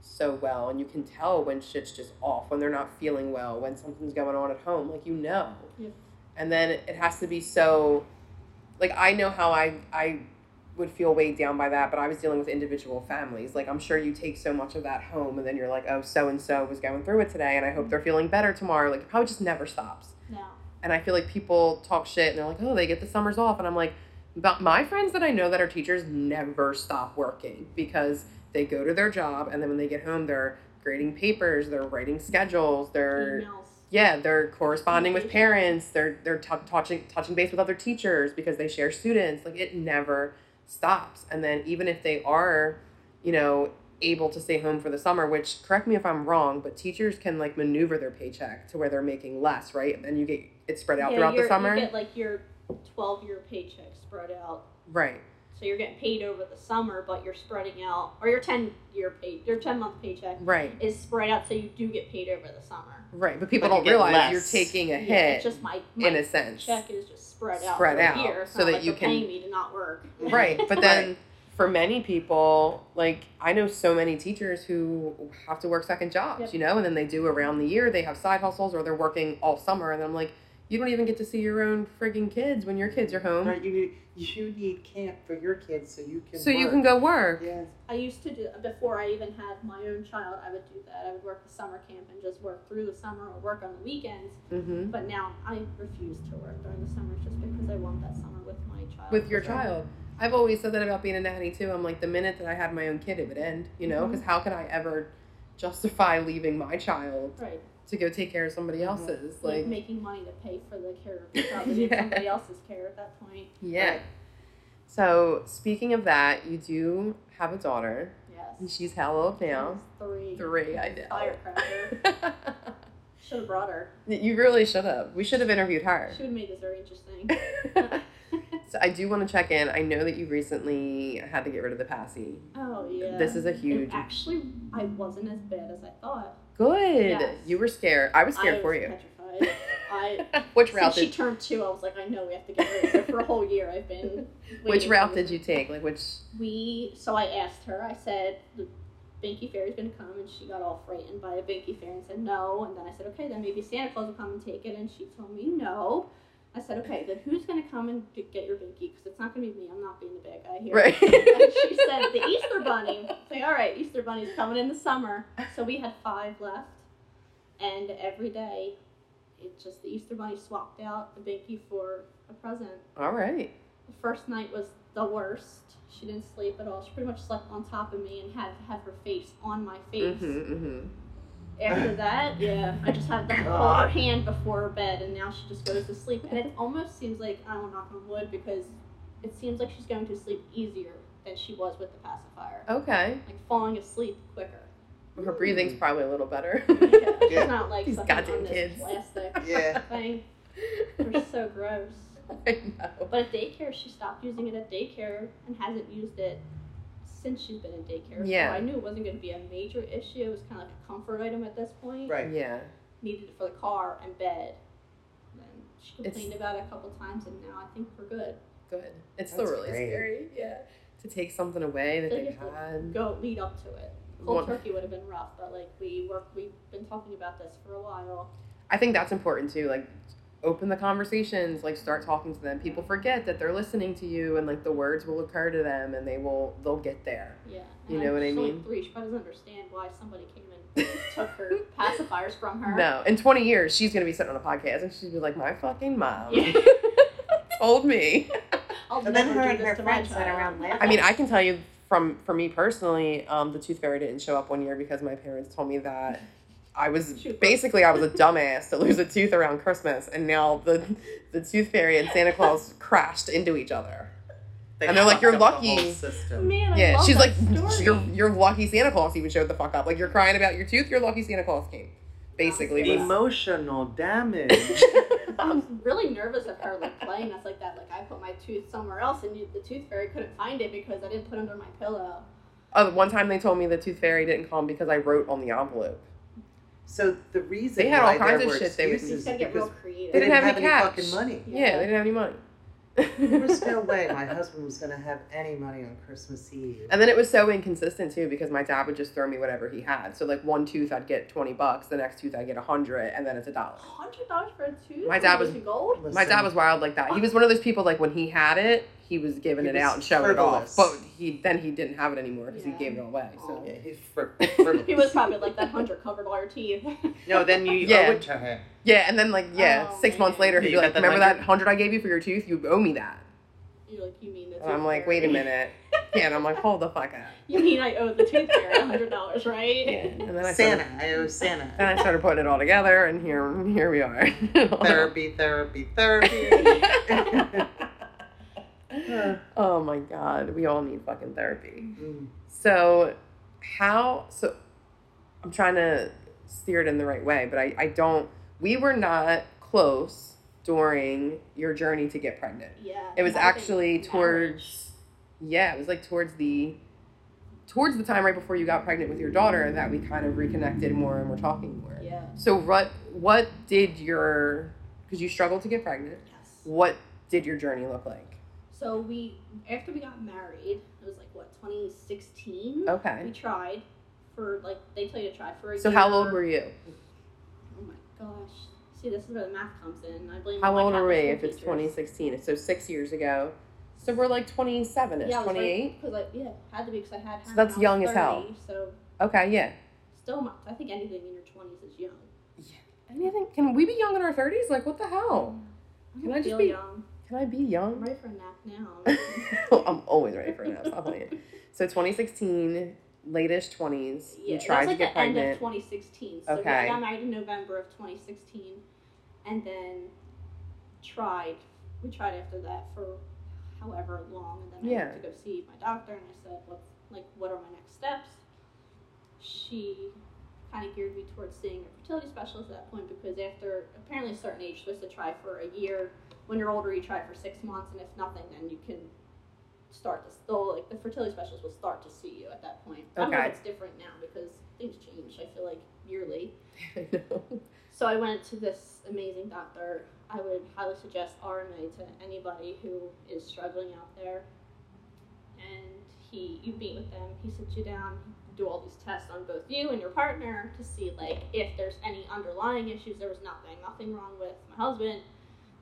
so well, and you can tell when shit's just off, when they're not feeling well, when something's going on at home. Like you know, Yeah. And then it has to be so. Like I know how I I would feel weighed down by that, but I was dealing with individual families. Like I'm sure you take so much of that home, and then you're like, oh, so and so was going through it today, and I hope they're mm-hmm. feeling better tomorrow. Like it probably just never stops. No. And I feel like people talk shit, and they're like, oh, they get the summers off, and I'm like, but my friends that I know that are teachers never stop working because they go to their job, and then when they get home, they're grading papers, they're writing schedules, they're Emails. Yeah, they're corresponding with mm-hmm. parents. They're they're t- touching touching base with other teachers because they share students. Like it never stops. And then even if they are, you know, able to stay home for the summer, which correct me if I'm wrong, but teachers can like maneuver their paycheck to where they're making less, right? And you get it spread out yeah, throughout the summer, You get like your twelve year paycheck spread out. right? So you're getting paid over the summer, but you're spreading out, or your ten year pay, your ten month paycheck Right, is spread out, so you do get paid over the summer. Right. But people But don't get realize less. you're taking a hit it's just my, my in a sense. check is just spread out Spread out, a year. It's so that like you can- paying me to not work. [laughs] right but [laughs] then for many people like i know so many teachers who have to work second jobs Yep. you know and then they do around the year they have side hustles or they're working all summer and i'm like you don't even get to see your own frigging kids when your kids are home Right. You need you need camp for your kids so you can. so you can go work Yes. I used to do before I even had my own child. I would do that. I would work the summer camp and just work through the summer or work on the weekends. hmm But now I refuse to work during the summer just because I want that summer with my child. with your child i've always said that about being a nanny too i'm like the minute that i had my own kid it would end you know Mhm. because how can i ever justify leaving my child Right. To go take care of somebody else's Like, like making money to pay for the care of [laughs] the child. They need Yeah. somebody else's care at that point. yeah Right. so speaking of that you do have a daughter Yes. and she's how old now She's Three. Three, I know. Firecracker. [laughs] Should have brought her. you really should have. We should have interviewed her. She would have made this very interesting. [laughs] so I do want to check in. I know that you recently had to get rid of the passy. oh yeah. This is a And huge. actually, I wasn't as bad as I thought. Good. Yes. You were scared. I was scared I for was you. Petrified. I [laughs] Which route she turned two, I was like, I know we have to get rid of her. For a whole year, I've been. [laughs] Which route did you take? Like which? We so I asked her. I said the Binky Fairy's gonna come, and she got all frightened by a Binky Fairy and said no. And then I said, okay, then maybe Santa Claus will come and take it. And she told me no. I said, okay, then who's gonna come and get your Binky? Because it's not gonna be me. I'm not being the bad guy here. Right. and she said the Easter Bunny. I say, all right, Easter Bunny's coming in the summer. So we had five left, and every day, it just the Easter Bunny swapped out the Binky for a present. All right. The first night was the worst. She didn't sleep at all. She pretty much slept on top of me and had had her face on my face. Mm-hmm, mm-hmm. After [laughs] that, yeah, I just had to hold her hand before her bed, and now she just goes to sleep. And it almost seems like I don't knock on wood because it seems like she's going to sleep easier than she was with the pacifier, Okay. like falling asleep quicker. Her breathing's mm. probably a little better. Yeah, she's Yeah. [laughs] not like These sucking goddamn on this kids. plastic [laughs] Yeah. thing. They're so gross. I know. But at daycare, she stopped using it at daycare and hasn't used it since she's been in daycare. Yeah. So I knew it wasn't going to be a major issue. It was kind of like a comfort item at this point. Right. Yeah. Needed it for the car and bed. Then she It's- complained about it a couple times, and now I think we're good. Good. It's still really great. scary. Yeah. To take something away that they like you have had. Go lead up to it. Cold One- turkey would have been rough, but like we work, we've been talking about this for a while. I think that's important too. Like open the conversations, like start talking to them. People forget that they're listening to you and like the words will occur to them and they will they'll get there. Yeah. You And know what I mean? Three. She probably doesn't understand why somebody came and took her [laughs] pacifiers from her. No, in 20 years she's going to be sitting on a podcast and she's be like my fucking mom Yeah. [laughs] told me. [laughs] I'll And then her and her friends sat around laughing. I mean, I can tell you from for me personally, um, the tooth fairy didn't show up one year because my parents told me that I was basically I was a dumbass to lose a tooth around Christmas, and now the the tooth fairy and Santa Claus [laughs] crashed into each other. They and they're like, "You're lucky." whole. Man, I yeah, she's like, story. "You're you're lucky Santa Claus even showed the fuck up. Like you're crying about your tooth, you're lucky Santa Claus came." Basically, was- Emotional damage. [laughs] I'm [laughs] really nervous of her like playing us like that. Like I put my tooth somewhere else, and you, the tooth fairy couldn't find it because I didn't put it under my pillow. uh, one time they told me the tooth fairy didn't come because I wrote on the envelope. So the reason They had all kinds of shit they would- excuses You is gotta get real because creative. They they didn't didn't have have any any cash. fucking money. Yeah, they didn't have any money. There was no [laughs] way my husband was gonna have any money on Christmas Eve. And then it was so inconsistent too because my dad would just throw me whatever he had. So like one tooth I'd get twenty bucks, the next tooth I'd get a hundred, and then it's a dollar. Hundred dollars for a tooth? My dad Was was- it gold. My dad was wild like that. He was one of those people like when he had it, he was giving He it was out and showing it off. But he then he didn't have it anymore because Yeah. he gave it away. So Yeah, he's fri- [laughs] frivolous. He was probably like that hundred covered all your teeth. [laughs] No, then you Yeah. owe it to him. yeah, and then like yeah, Oh, six months later he'd be like, that "Remember that hundred? hundred I gave you for your tooth? You owe me that." You're like, you mean the And I'm like, "Wait a minute." [laughs] Yeah, and I'm like, "Hold the fuck up." You mean I owe the tooth fairy hundred dollars, right? Yeah, and then I Santa, started, I owe Santa. then I started putting it all together, and here here we are. therapy, therapy, therapy. Oh my god, we all need fucking therapy. Mm. So, how? So, I'm trying to steer it in the right way, but I, I don't. We were not close during your journey to get pregnant. Yeah. It was actually marriage. towards, yeah, it was like towards the, towards the time right before you got pregnant with your daughter that we kind of reconnected more and we're talking more. Yeah. So what what did your because you struggled to get pregnant? Yes. What did your journey look like? So we, after we got married, it was like what 2016. Okay. We tried for like they tell you to try for a So year. how old were you? Oh my gosh. See, this is where the math comes in. I blame. How old are we if it's teachers. 2016? So six years ago. So we're like 27 ish, Yeah, 28. Because I yeah had to be because I had. So that's young was as hell. So Okay, yeah. still, I think anything in your 20s is young. Anything? Can we be young in our 30s? Like, what the hell? Can I just be- young? Can I be young? I'm ready for a nap now. [laughs] I'm always ready for a nap. Stop playing. So 2016, latest 20s. Yeah, you tried was to like get the end of 2016. So Okay. I got married in November of 2016, and then tried. We tried after that for however long, and then I Yeah. went to go see my doctor, and I said, "What, like, what are my next steps?" She kind of geared me towards seeing a fertility specialist at that point because after apparently a certain age, you're supposed to try for a year. When you're older, you try for six months, and if nothing, then you can start to still like the fertility specialist will start to see you at that point. Okay. I don't know if it's different now because things change. I feel like yearly. [laughs] I know. So I went to this amazing doctor. I would highly suggest RMA to anybody who is struggling out there. And he, you meet with them. He sits you down, do all these tests on both you and your partner to see like if there's any underlying issues. There was nothing, nothing wrong with my husband,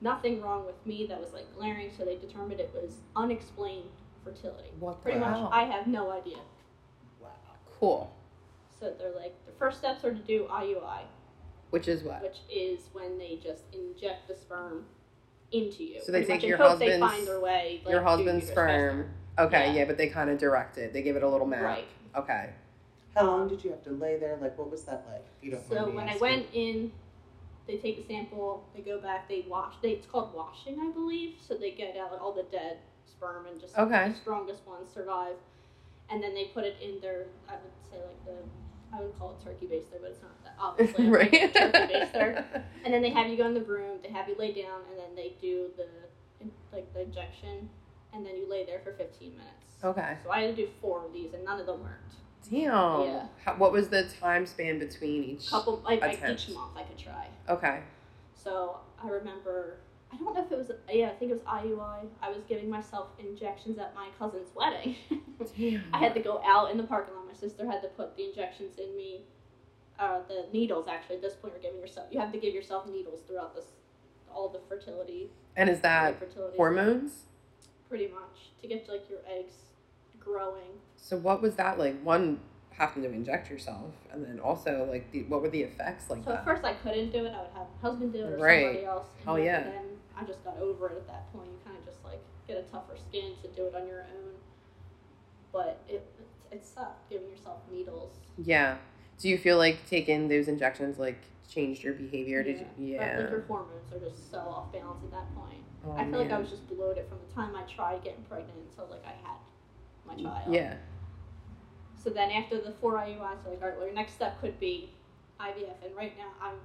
nothing wrong with me that was like glaring. So they determined it was unexplained fertility. What Pretty the much, hell? I have no idea. Wow. Cool. So they're like the first steps are to do IUI. Which is what? which is when they just inject the sperm into you. So they Pretty take much in your hope they husband's- find their way. Like, Your to husband's your sperm. Okay, yeah. Yeah. but they kind of direct it. They give it a little map. Right. Okay. How long did you have to lay there? Like, what was that like? You don't So mind me when I asking. went in, they take a sample, they go back, they wash. They, it's called washing, I believe. So they get out all the dead sperm and just Okay. the strongest ones survive, and then they put it in their. I would say like the. I would call it turkey baster, but it's not that obviously. [laughs] right. Turkey baster. [laughs] And then they have you go in the room, they have you lay down, and then they do the like the injection, and then you lay there for 15 minutes. okay. So I had to do four of these, and none of them worked. Damn. Yeah. How, what was the time span between each? Couple, like, like each month I could try. Okay. So I remember, I don't know if it was, yeah, I think it was IUI. I was giving myself injections at my cousin's wedding. Damn. [laughs] I had to go out in the parking lot. My sister had to put the injections in me. Uh, the needles, actually, at this point, you're giving yourself, you have to give yourself needles throughout this all the fertility. And is that fertility hormones? Pretty much to get like your eggs growing. So what was that like? One having to inject yourself, and then also like the, what were the effects like So that? at first I couldn't do it. I would have my husband do it or Right. somebody else. Oh, yeah. And then I just got over it at that point. You kind of just like get a tougher skin to do it on your own. But it it, sucked giving yourself needles. yeah. Do you feel like taking those injections like changed your behavior? Did you? Yeah. like your hormones are just so off balance at that point. Oh, I feel like I was just bloated from the time I tried getting pregnant until like I had my child. Yeah. So then after the four IUIs, like, all right, well, your next step could be IVF. And right now, I'm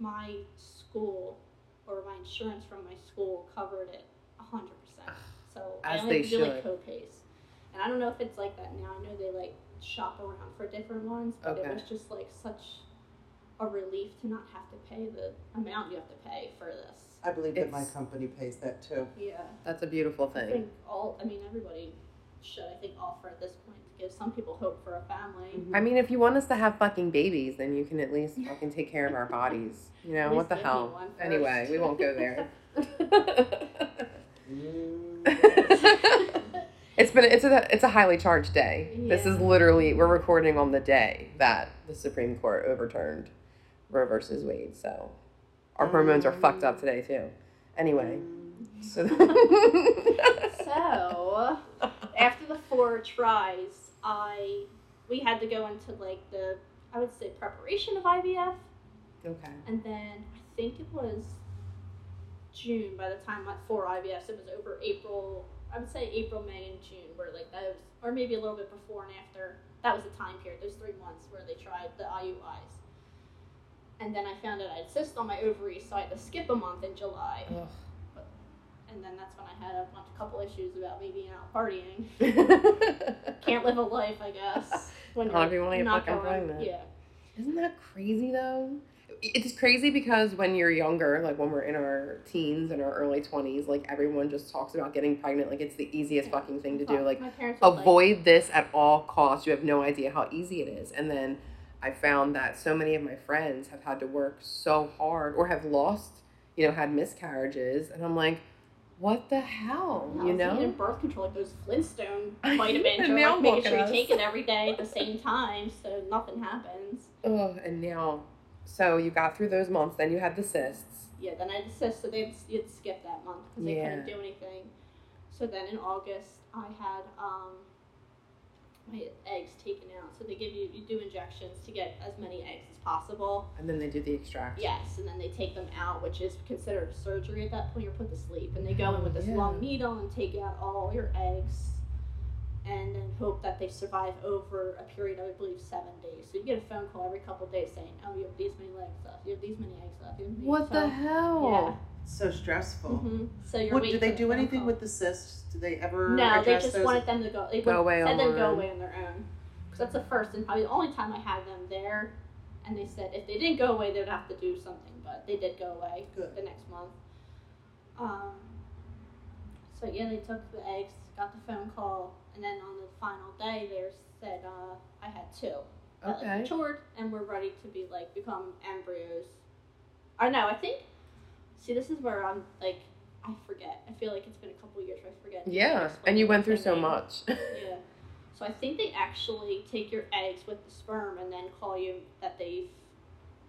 my school or my insurance from my school covered it hundred percent. So I As only they have to do like should. co-pays. And I don't know if it's like that now. I know they like shop around for different ones, but Okay. it was just like such a relief to not have to pay the amount you have to pay for this. I believe that my company pays that too. Yeah. That's a beautiful I thing. think all, I mean, everybody should, I think, offer at this point to give some people hope for a family. I mean, if you want us to have fucking babies, then you can at least fucking take care of our [laughs] bodies. You know what the least give me hell? Anyway, we won't go there. [laughs] It's been it's a it's a highly charged day. This is literally we're recording on the day that the Supreme Court overturned Roe versus Wade. So our hormones are fucked up today too. Anyway, so [laughs] so, after the four tries, I, we had to go into like the, I would say, preparation of IVF. okay. And then I think it was June by the time like four IVFs. It was over April. I would say April, May, and June were like those, or maybe a little bit before and after. That was the time period. Those three months where they tried the IUIs. And then I found out I had cysts on my ovaries, so I had to skip a month in July. Ugh. And then that's when I had a bunch, couple issues about me being out partying. [laughs] Can't live a life, I guess. [laughs] When Not if you wanna get not fucking going- pregnant. Yeah. that crazy though? It's crazy because when you're younger, like when we're in our teens and our early 20s, like everyone just talks about getting pregnant like it's the easiest fucking thing to do. Like my parents would, like, avoid this at all costs. You have no idea how easy it is. And then I found that so many of my friends have had to work so hard or have lost, you know, had miscarriages. And I'm like, what the hell? You know? birth control like those Flintstone [laughs] vitamins. now like making sure you take it every day at the same time so nothing happens. Oh, and now, so you got through those months, then you had the cysts. Yeah, then I had cysts, so they'd, you'd skip that month because they Yeah. couldn't do anything. So then in August, I had um, my eggs taken out. So they give you, you do injections to get as many eggs possible. And then they do the extraction. Yes, and then they take them out, which is considered surgery at that point. You're put to sleep, and they go in with this Yeah. long needle and take out all your eggs, and then hope that they survive over a period of I believe seven days. So you get a phone call every couple of days saying, "Oh, you have these many legs left. You have these many eggs left." You have What the so, hell? Yeah. So stressful. hmm So you're What, do they for the do anything call. with the cysts? Do they ever No, they address just those? wanted them to go. They Go would- away said on them their go own. away on their own. Because that's the first and probably the only time I had them there. And they said if they didn't go away, they would have to do something. But they did go away Good. the next month. Um. So yeah, they took the eggs, got the phone call, and then on the final day, they said uh, I had two that like, Okay. matured and were ready to be like become embryos. Or no, I think. See, this is where I'm like, I forget. I feel like it's been a couple years. I forget. Yeah. And you went through so much. [laughs] Yeah. So I think they actually take your eggs with the sperm and then call you that they've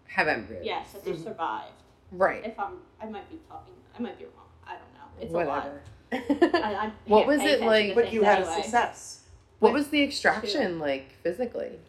Have embryos. yes that they've Mhm. survived. Right. If I'm, I might be talking. I might be wrong. I don't know. It's a lot. Whatever. I, I [laughs] What was it like- to But you had a success. what was the extraction like physically?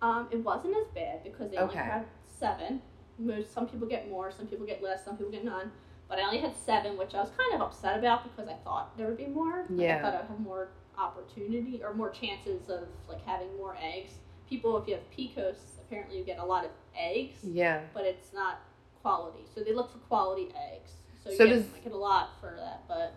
Um, it wasn't as bad because they only Okay. had seven. Most some people get more, some people get less, some people get none. But I only had seven, which I was kind of upset about because I thought there would be more. Like, Yeah. I thought I'd have more opportunity or more chances of like having more eggs. People, if you have PCOS, apparently you get a lot of eggs, Yeah. but it's not quality. So they look for quality eggs. So you So get, does- I get a lot for that, but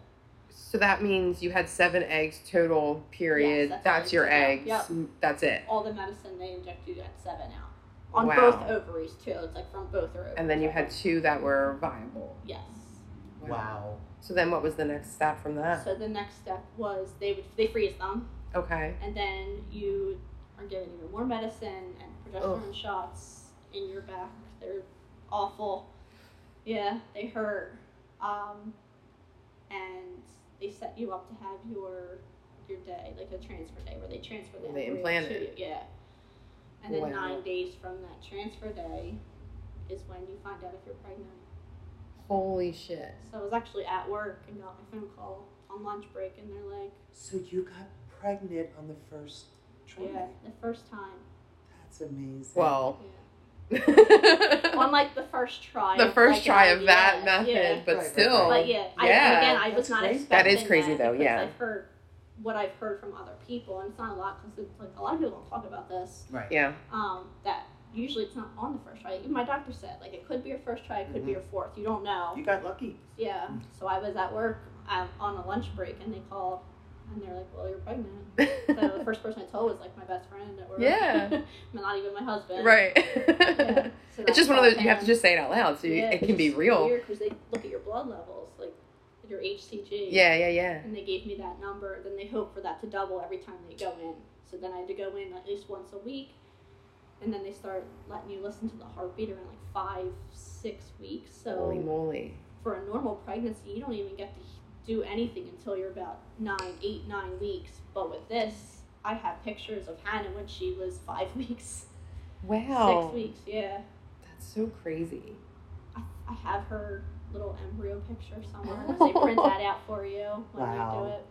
So that means you had seven eggs total, period. Yes, that's that's your they eggs. Yep. Mm, That's it. all the medicine they inject you at seven out on Wow. both ovaries too. It's like from both ovaries. And then you had two that were viable. yes. Wow. So then what was the next step from that? So the next step was they would they freeze them, Okay. and then you are given even more medicine and progesterone shots in your back. They're awful. Yeah, they hurt. Um, and they set you up to have your your day, like a transfer day, where they transfer the They implant it. you. Yeah. And then Wow. nine days from that transfer day is when you find out if you're pregnant. Holy shit. So I was actually at work and got my phone call on lunch break, and they're like, So you got pregnant on the first try. "Yeah, the first time." That's amazing. Well, Yeah. the On like the first try. [laughs] The first like, try an of that method, Yeah. but Right, right, still. right. But yeah, I, Yeah. and again, I was not crazy. expecting That is crazy, though, yeah. I've heard what I've heard from other people, and it's not a lot because like a lot of people don't talk about this. right. Yeah. Um, that usually it's not on the first try. Even my doctor said like it could be your first try, it could be your fourth. You don't know. You got lucky. Yeah. So I was at work um, on a lunch break, and they called, and they're like, "Well, you're pregnant." [laughs] So the first person I told was like my best friend at work. Yeah. [laughs] not even my husband. right. Yeah. [laughs] So it's just one of those, you have to just say it out loud so you, Yeah, it can be real. Weird because they look at your blood levels, like your HCG. Yeah, yeah, yeah. And they gave me that number. Then they hope for that to double every time they go in. So then I had to go in at least once a week. And then they start letting you listen to the heartbeat around like five, six weeks. So Holy moly. for a normal pregnancy, you don't even get to do anything until you're about nine, eight, nine weeks. But with this, I have pictures of Hannah when she was five [laughs] weeks, Wow. six weeks. Yeah, That's so crazy. I, I have her little embryo picture somewhere. They print that [laughs] out for you when you do it.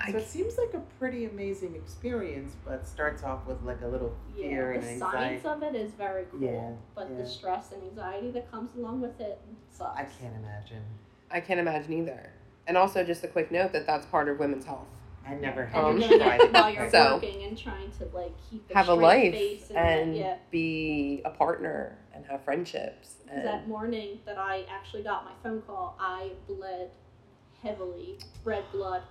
I, So it seems like a pretty amazing experience, but starts off with like a little fear Yeah, and the science of it is very cool, Yeah, but yeah. the stress and anxiety that comes along with it sucks. I can't imagine. I can't imagine either. And also, just a quick note that that's part of women's health. I never had Um, to try it while you're it. So- working and trying to like keep a have a life face and, and yeah. be a partner and have friendships. And that morning that I actually got my phone call, I bled heavily, red blood,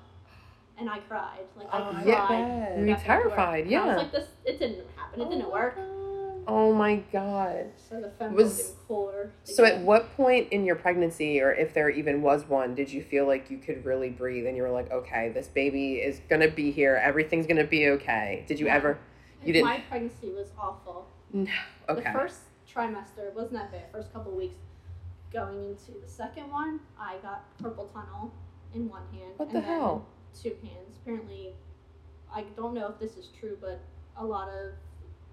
and I cried. Like I Oh, cried. yeah, you're back and forth. terrified. And I was like, this. It didn't happen. It didn't oh work. oh my god. So the phone Was- was cooler. So, at what point in your pregnancy, or if there even was one, did you feel like you could really breathe and you were like, okay, this baby is gonna be here, everything's gonna be okay? Did you Yeah. ever? you didn't- My pregnancy was awful. No. [sighs] Okay. The first trimester wasn't that bad. First couple weeks, going into the second one, I got carpal tunnel in one hand. What and the then hell? Two hands. Apparently, I don't know if this is true, but a lot of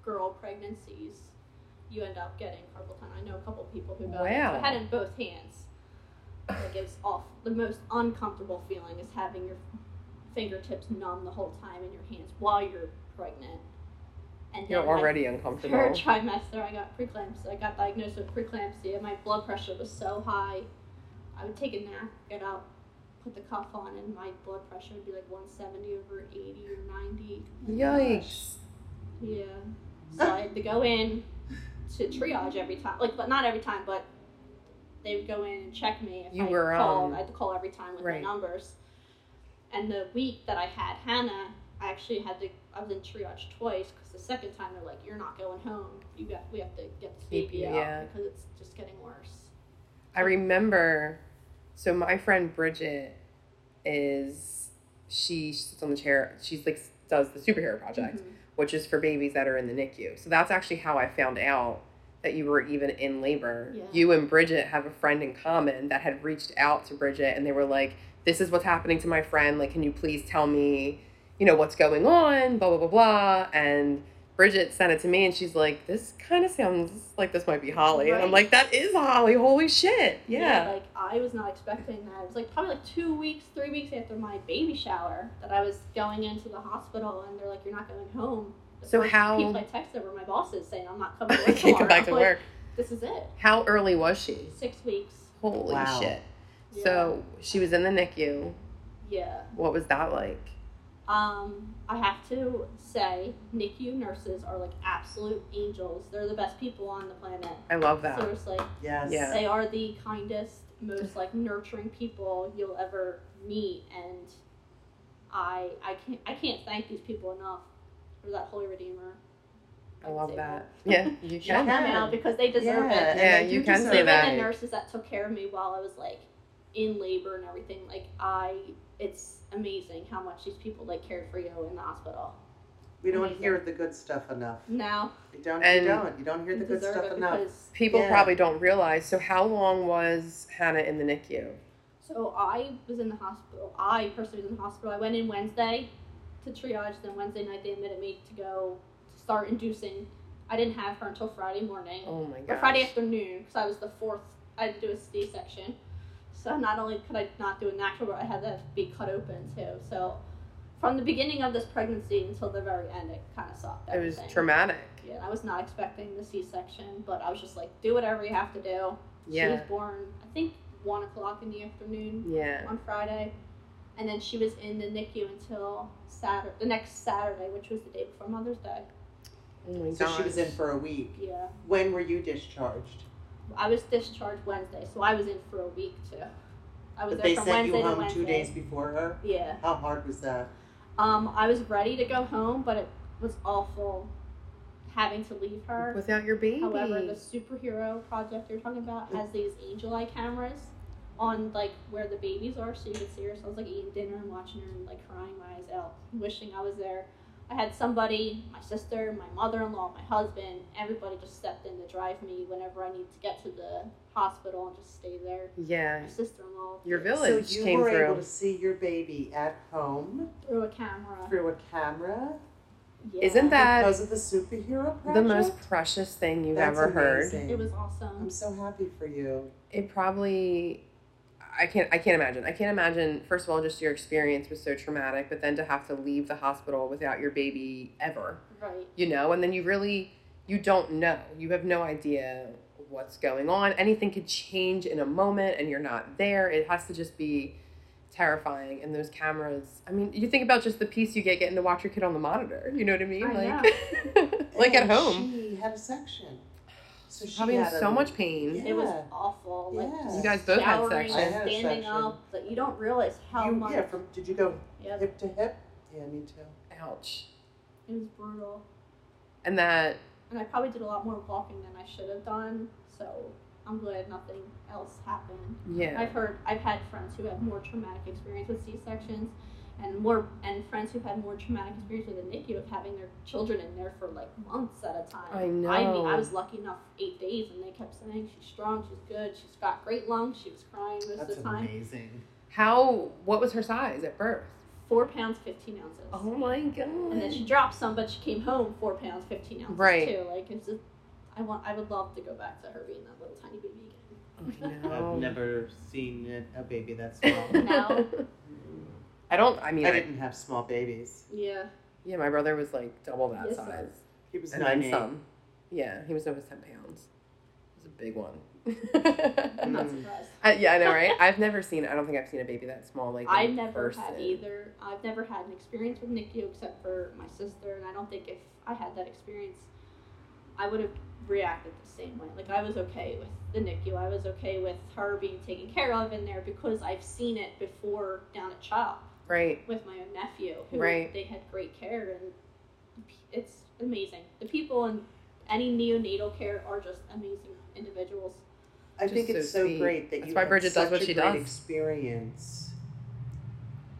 girl pregnancies, you end up getting carpal tunnel. I know a couple people who got it. Wow. I had it in both hands. Like it's off. The most uncomfortable feeling is having your fingertips numb the whole time in your hands while you're pregnant. And You're already uncomfortable. third trimester, I got preeclampsia. I got diagnosed with preeclampsia. My blood pressure was so high. I would take a nap, get up, put the cuff on, and my blood pressure would be like 170 over 80 or 90. Yikes. Yeah. [laughs] So I had to go in to triage every time. Like, but not every time, but they would go in and check me if You I were, called. um, I had to call every time with right. my numbers. And the week that I had Hannah, I actually had to. I was in triage twice because the second time they're like, "You're not going home. You got. We have to get this Keep baby you- out yeah. because it's just getting worse." I remember, so my friend Bridget is, she sits on the chair, she's like, does the superhero project. Mhm. which is for babies that are in the NICU. So that's actually how I found out that you were even in labor. Yeah. You and Bridget have a friend in common that had reached out to Bridget and they were like, This is what's happening to my friend. Like, can you please tell me, you know, what's going on? Blah, blah, blah, blah. And Bridget sent it to me and she's like, This kind of sounds like this might be Holly. And I'm like, That is Holly. Holy shit. Yeah. Like I was not expecting that. It was like probably like two weeks, three weeks after my baby shower that I was going into the hospital, and they're like, "You're not going home." The So how- people I texted were my bosses saying, "I'm not coming to [laughs] I can't come back to tomorrow." I'm work. This is it. How early was she? Six weeks. Holy Wow. shit. So she was in the NICU. Yeah. What was that like? Um, I have to say, NICU nurses are like absolute angels. They're the best people on the planet. I love that. Seriously. Yes. Yeah. They are the kindest, most like nurturing people you'll ever meet, and I I can't I can't thank these people enough for that Holy Redeemer. I would love say that. Yeah, [laughs] you Shout can. them out because they deserve Yeah, it. and Yeah, they you can deserve say Even that. the nurses that took care of me while I was like in labor and everything, like I, it's amazing how much these people like cared for you in the hospital. We don't Amazing. hear the good stuff enough. No. You don't. And you don't. You don't hear the good stuff enough. People Yeah. probably don't realize. So, how long was Hannah in the NICU? So I was in the hospital. I personally was in the hospital. I went in Wednesday to triage. Then Wednesday night they admitted me to go to start inducing. I didn't have her until Friday morning Oh my or god. Friday afternoon because I was the fourth. I had to do a C section. So not only could I not do a natural, but I had to be cut open too. So from the beginning of this pregnancy until the very end, it kind of sucked. It was traumatic. Yeah, I was not expecting the C section, but I was just like, do whatever you have to do. Yeah. She was born, I think, one o'clock in the afternoon Yeah. on Friday, and then she was in the NICU until Saturday, the next Saturday, which was the day before Mother's Day. Oh my So she was in for a week. Yeah, When were you discharged? I was discharged Wednesday, so I was in for a week too. I was But there they from sent Wednesday you home two days before her. Yeah, How hard was that? um, I was ready to go home, but it was awful having to leave her. Without your baby. However, the superhero project you're talking about has these AngelEye cameras on like where the babies are, so you can see her. So I was like eating dinner and watching her and like crying my eyes out, wishing I was there. I had somebody, my sister, my mother-in-law, my husband, everybody just stepped in to drive me whenever I need to get to the hospital and just stay there. yeah. My sister-in-law Your village so you came were through. able to see your baby at home through a camera. through a camera Yeah. Isn't that because of the superhero project. the most precious thing you've That's ever heard? It was awesome. I'm so happy for you. It probably I can't I can't imagine. I can't imagine first of all just your experience was so traumatic, but then to have to leave the hospital without your baby ever. Right. You know, and then you really you don't know. You have no idea what's going on. Anything could change in a moment and you're not there. It has to just be terrifying and those cameras i mean you think about just the peace you get getting to watch your kid on the monitor you know what i mean I like [laughs] like at home She had a section. So she probably had so a- much pain Yeah. It was awful. Like Yeah. You guys both had showering, sections. Had standing section. up, but you don't realize how You- much. yeah, from did you go Yep, hip to hip? Yeah, me too. ouch it was brutal. and that And I probably did a lot more walking than I should have done. So I'm glad nothing else happened. yeah I've heard, I've had friends who have more traumatic experience with C sections, and more, and friends who've had more traumatic experience with the NICU of having their children in there for like months at a time. I know. I mean. I was lucky enough eight days, and they kept saying she's strong, she's good, she's got great lungs. She was crying most That's of the time. That's amazing. how what was her size at birth Four pounds fifteen ounces. oh my god And then she dropped some, but she came home four pounds fifteen ounces Right. too. Like it's just, I want, I would love to go back to her being that little tiny baby again. I [laughs] know. I've never seen a, a baby that [laughs] small. No. I don't I mean I I didn't have small babies. Yeah. yeah my brother was like double that Yes, size He was and nine eight. some yeah he was almost 10 pounds it was a big one I'm not [laughs] surprised. I, yeah I know right I've never seen I don't think I've seen a baby that small like I in never person. had either. I've never had an experience with NICU except for my sister, and I don't think if I had that experience, I would have reacted the same way. Like I was okay with the NICU. I was okay with her being taken care of in there because I've seen it before down at CHOP right with my own nephew, who Right. they had great care, and it's amazing. The people in any neonatal care are just amazing individuals. I think it's so so great that That's you why had Bridget does such what a she great does. experience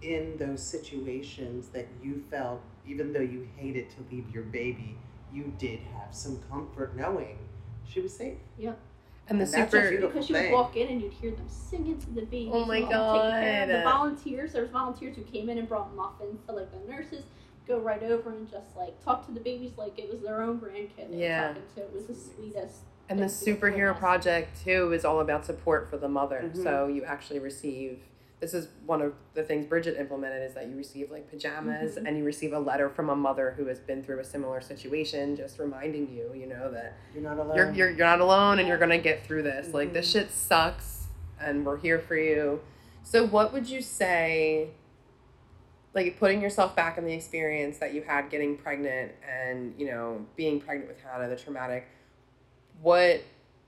in those situations that you felt, even though you hated to leave your baby, you did have some comfort knowing she was safe. And the And that's a super beautiful because you would thing. walk in and you'd hear them singing to the babies. Oh my while taking care of God. The volunteers, there was volunteers who came in and brought muffins to like the nurses. Go right over and just like talk to the babies like it was their own grandkid. They Yeah. talking to. It was the sweetest. And the superhero project too is all about support for the mother. Mhm. So you actually receive this is one of the things Bridget implemented is that you receive like pajamas Mhm. and you receive a letter from a mother who has been through a similar situation, just reminding you, you know, that You're not alone. you're you're, you're not alone and you're gonna get through this. Like this Mhm. shit sucks and we're here for you. So what would you say like putting yourself back in the experience that you had getting pregnant and, you know, being pregnant with Hannah, the traumatic, what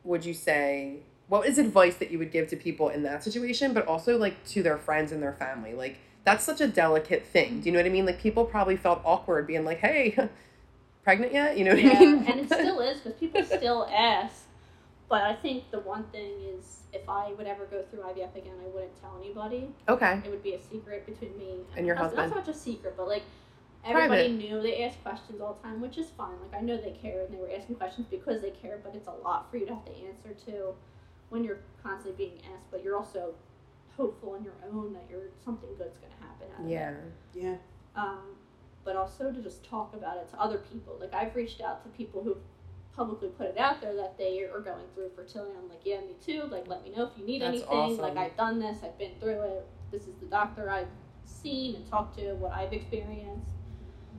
would you say what is advice that you would give to people in that situation, but also like to their friends and their family? Like that's such a delicate thing. Do you know what I mean? Like people probably felt awkward being like, "Hey, [laughs] pregnant yet?" You know what Yeah, I mean? and it [laughs] still is because people still ask. But I think the one thing is, if I would ever go through IVF again, I wouldn't tell anybody. okay. It would be a secret between me And your husband. That's not just a secret, but like everybody Private. knew they asked questions all the time, which is fine. Like I know they care and they were asking questions because they care, but it's a lot for you to have to answer to when you're constantly being asked. But you're also hopeful on your own that you're something good's gonna happen. Out of it. Yeah. Yeah. um, but also to just talk about it to other people. Like I've reached out to people who publicly put it out there that they are going through fertility. I'm like, yeah, me too. Like, let me know if you need That's anything. awesome. Like I've done this. I've been through it. This is the doctor I've seen and talked to. What I've experienced.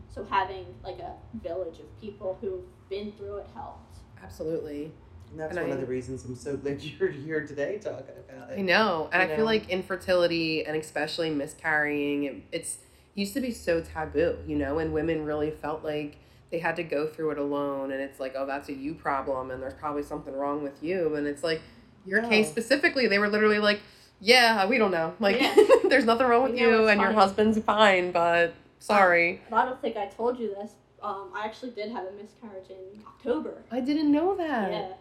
So having like a village of people who've been through it helped. Absolutely. And that's And one I- of the reasons I'm so [laughs] glad you're here today talking about it. I know. And You I feel like infertility and especially miscarrying, it- it's used to be so taboo, you know, and women really felt like they had to go through it alone and it's like, oh, that's a you problem and there's probably something wrong with you. And it's like, your No. case specifically, they were literally like, yeah, we don't know. Like, Yeah. [laughs] there's nothing wrong with You know, you it's and your husband's fine, but sorry. But I don't think I told you this. Um, I actually did have a miscarriage in October. I didn't know that. Yeah.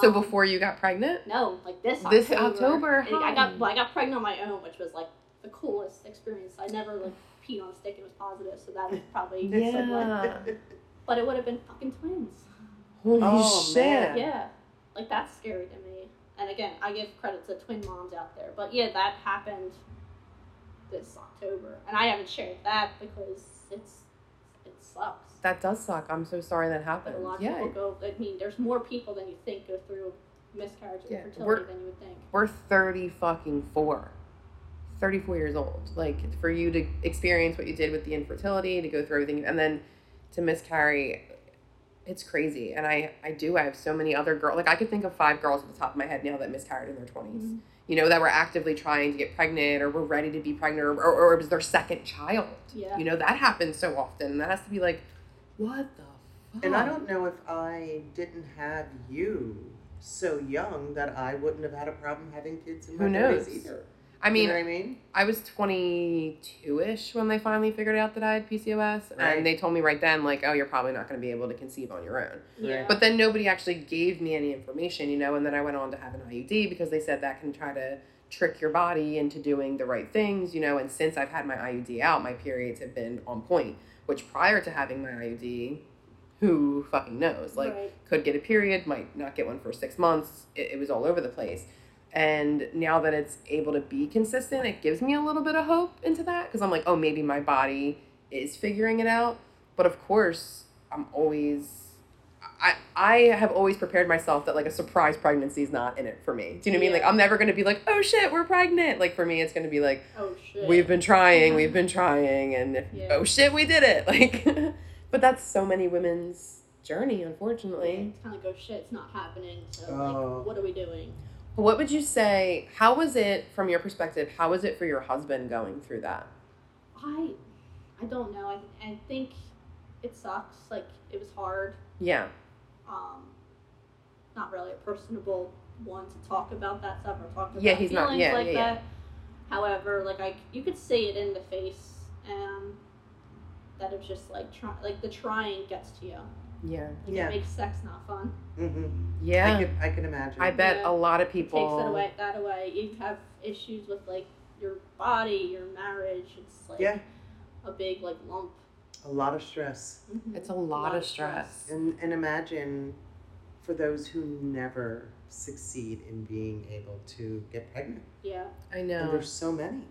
So Um, before you got pregnant? No, like this This October. October, I got well, I got pregnant on my own, which was like the coolest experience. I never like peed on a stick and it was positive, so that was probably Yeah. [laughs] But it would have been fucking twins. Holy Oh, shit. man. Yeah, like that's scary to me. And again, I give credit to twin moms out there. But yeah, that happened this October, and I haven't shared that because it's it sucks. That does suck. I'm so sorry that But happened. a lot of yeah. people go. I mean, there's more people than you think go through miscarriage and Yeah, fertility we're- than you would think. we're 30 fucking four 34 years old like for you to experience what you did with the infertility to go through everything and then to miscarry it's crazy and i i do i have so many other girls like i could think of five girls at the top of my head now that miscarried in their 20s Mhm. you know that were actively trying to get pregnant or were ready to be pregnant or, or, or it was their second child Yeah. you know that happens so often and that has to be like what the fuck And I don't know if I didn't have you so young that I wouldn't have had a problem having kids in my Who 30s knows? either. i mean you know what I mean? I was 22-ish when they finally figured out that I had PCOS, Right. and they told me right then, like, "Oh, you're probably not going to be able to conceive on your own." Yeah. But then nobody actually gave me any information, you know. And then I went on to have an IUD because they said that can try to trick your body into doing the right things, you know. And since I've had my IUD out, my periods have been on point. Which prior to having my IUD, who fucking knows? Like, Right. could get a period, might not get one for six months. It, it was all over the place. And now that it's able to be consistent, it gives me a little bit of hope into that because I'm like, oh, maybe my body is figuring it out. But of course, I'm always. I, I have always prepared myself that like a surprise pregnancy is not in it for me. Do you know what I mean? Like I'm never gonna be like, oh shit, we're pregnant. Like for me, it's gonna be like, oh shit. we've been trying, we've been trying, and Yeah. oh shit, we did it. [laughs] Like, but that's so many women's journey, Yeah, unfortunately. It's kind of like, oh shit. It's not happening. So Oh. like, what are we doing? What would you say? How was it from your perspective? How was it for your husband going through that? I, I don't know. I, I think it sucks. Like it was hard. Yeah, Um, not really a personable one to talk about that stuff or talk about Yeah, he's feelings not- yeah, like yeah, yeah. that. However, like I, you could see it in the face, and that it was just like try, like the trying gets to you. yeah, Like Yeah. it makes sex not fun. hmm yeah. I can I can imagine. I bet Yeah. a lot of It people. takes it away that away. You have issues with like your body, your marriage. It's like Yeah. a big like lump. A lot of stress. Mhm. It's a lot, of stress. And and imagine for those who never succeed in being able to get pregnant. Yeah. I know. And know. there's so many.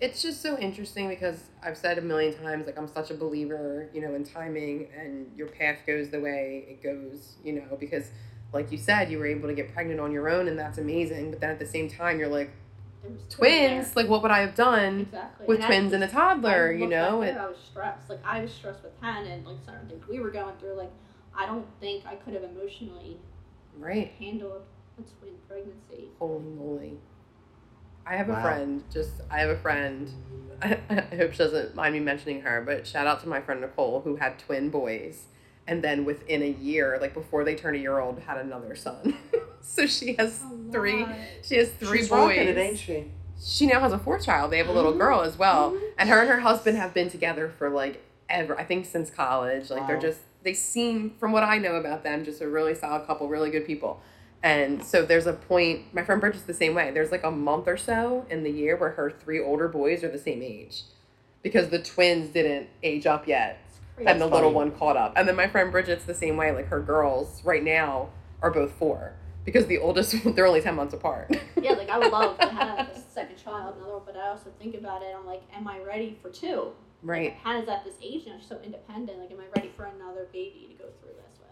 It's just so interesting because I've said a million times, like I'm such a believer, you know, in timing, and your path goes the way it goes, you know, because, like you said, you were able to get pregnant on your own, and that's amazing. But then at the same time, you're like There was twins. Like, what would I have done Exactly. with And I- twins and a toddler? I You know, it, I was stressed. Like I was stressed with Hannah and like certain things we were going through. Like I don't think I could have emotionally right? handled a twin pregnancy. Holy moly! I have a friend. Just I have a friend. I, [laughs] I hope she doesn't mind me mentioning her, but shout out to my friend Nicole who had twin boys, and then within a year, like before they turned a year old, had another son. [laughs] so she has A three. She has three She's boys. rocking it, ain't she? She now has a fourth child. They have a little Mhm. girl as well, Mhm. and her and her husband have been together for like ever. I think since college. Like they're just they seem, from what I know about them, just a really solid couple, really good people. And so there's a point. My friend Bridget's the same way. There's like a month or so in the year where her three older boys are the same age. because the twins didn't age up yet And the That's little one caught up. And then my friend Bridget's the same way. Like her girls right now are both four because the oldest [laughs] they're only ten months apart. yeah, like I would love [laughs] to have a second child, another, one, but I also think about it. I'm like, am I ready for two? right. Hannah's at this age now; she's so independent. Like, am I ready for another baby to go through this with?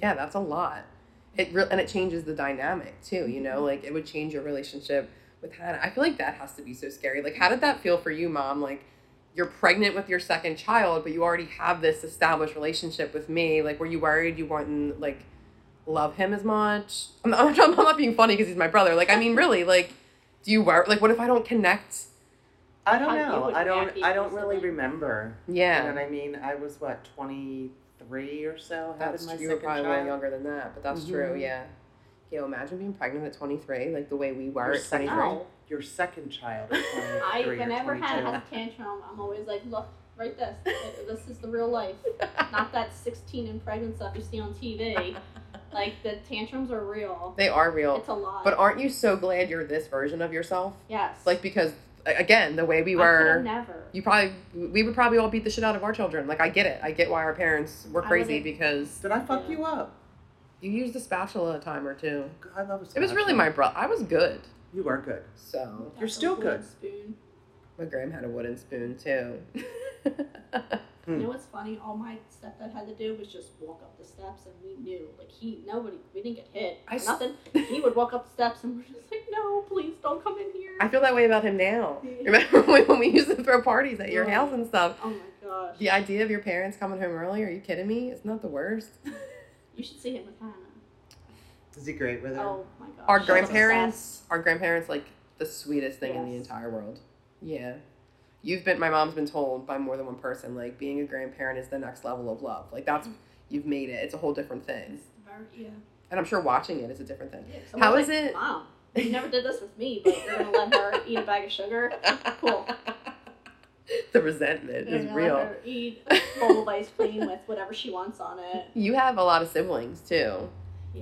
Yeah, that's a lot. It re- and it changes the dynamic too. You know, mm-hmm. like it would change your relationship with Hannah. I feel like that has to be so scary. Like, how did that feel for you, mom? Like, you're pregnant with your second child, but you already have this established relationship with me. Like, were you worried you wouldn't like love him as much? I'm not, [laughs] I'm not being funny because he's my brother. Like, I mean, really, like, do you worry? Like, what if I don't connect? I don't know. I don't. I don't really remember. Yeah, You know what I mean? I was what twenty three or so. that's having my you were probably child. little younger than that, but that's true. Mhm. Yeah. Yo, imagine being pregnant at 23, like the way we were Your at 23. second- No. Your second child. [laughs] I or whenever 22. Hannah a tantrum, I'm always like, look, right this. [laughs] This is the real life, not [laughs] that 16 and pregnant stuff you see on TV. Like the tantrums are real. They are real. It's a lot. But aren't you so glad you're this version of yourself? yes, Like because again, the way we I could've were, never. you probably we would probably all beat the shit out of our children. Like I get it. I get why our parents were crazy would've- because Did I fuck Yeah. you up? you used a spatula a time or two. I love a It was really my brother. I was good. You are good. So You're still good. Spoon. my gram had a wooden spoon too. [laughs] Hmm. You know what's funny? All my stepdad had to do was just walk up the steps, and we knew. Like he, nobody, we didn't get hit. I or s- nothing. He would walk up the steps, and we're just like, no, please don't come in here. I feel that way about him now. [laughs] Yeah. Remember when [laughs] when we used to throw parties at your Right. house and stuff? oh my gosh. The idea of your parents coming home early, are you kidding me? It's not the worst. You should see him with Hannah. Is he great with her? Oh my gosh. Our grandparents, our grandparents, like the sweetest thing in the entire world. Yeah, you've been. My mom's been told by more than one person, like being a grandparent is the next level of love. Like that's you've made it. It's a whole different thing, obsessed. Very, yeah. and I'm sure watching it is a different thing. yeah. So How was like, it- Mom, you never did this with me, but you're gonna let her eat a bag of sugar. Cool. [laughs] the resentment You're is gonna real. Let her eat a bowl of ice cream with whatever she wants on it. You have a lot of siblings too.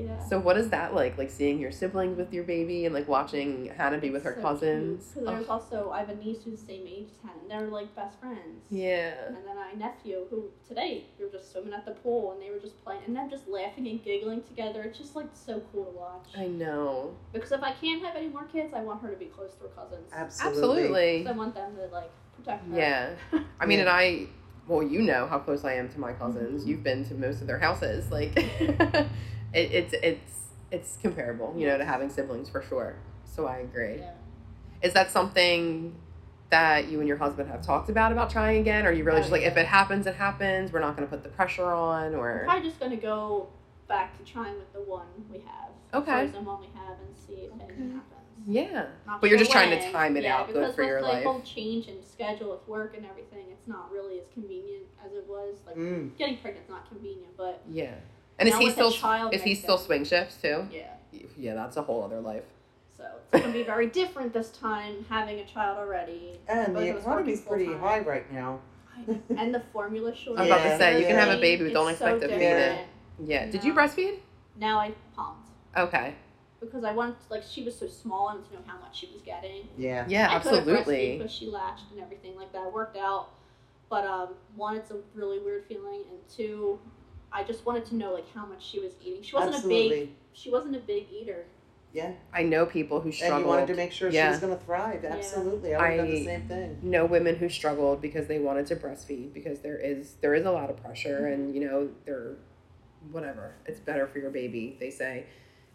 Yeah. So what is that like? Like seeing your siblings with your baby and like watching Hannah be with her So cousins. cute. 'Cause there's Oh, also I have a niece who's the same age as Hannah. and They're like best friends. yeah. And then I nephew who today we were just swimming at the pool and they were just playing and them just laughing and giggling together. It's just like so cool to watch. I know. Because if I can't have any more kids, I want her to be close to her cousins. Absolutely. Absolutely. I want them to like protect her. Yeah. [laughs] I mean, Yeah. and I, well, you know how close I am to my cousins. Mm-hmm. You've been to most of their houses. Like, [laughs] it, it's it's it's comparable, you know, to having siblings for sure. So I agree. Yeah. Is that something that you and your husband have talked about about trying again? Or are you really Oh, just like, if it happens, it happens. We're not going to put the pressure on, or I'm or probably just gonna go back to trying with the one we have. Okay. Frozen one we have and see if anything happens. yeah. Not But you're sure just trying to time it yeah, out good because for with your the life. whole change in schedule with work and everything, it's not really as convenient as it was. Like Mm. getting pregnant's not convenient, but Yeah. And is Now he still child is he makes still swing shifts too? yeah. Yeah, that's a whole other life. So it's gonna be very different this time having a child already. And the economy's pretty full-time. high right now. [laughs] and the formula shortage. I'm about to say you can have a baby, but don't expect so to feed it. Yeah. Did you breastfeed? Now I pumped Okay. because I wanted like she was so small and to know how much she was getting. Yeah. Yeah, I couldn't breastfeed absolutely. because she latched and everything like that worked out. But um, one, it's a really weird feeling, and two, I just wanted to know like how much she was eating. She wasn't a big. She wasn't a big eater. Yeah. I know people who struggled. And you wanted to make sure she was going to thrive. Absolutely. I would have done the same thing. know women who struggled because they wanted to breastfeed because there is there is a lot of pressure and you know they're whatever it's better for your baby they say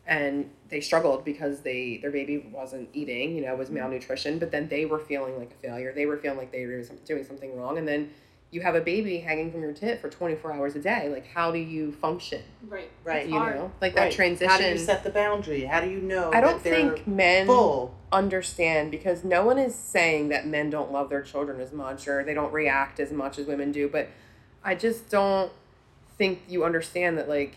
and they struggled because they their baby wasn't eating you know was mm-hmm. malnutrition but then they were feeling like a failure they were feeling like they were doing something wrong and then you have a baby hanging from your tit for 24 hours a day like how do you function Right. Right. You hard. know like Right. that transition How do you set the boundary? How do you know i don't that think men full? understand because no one is saying that men don't love their children as much or they don't react as much as women do but i just don't think you understand that like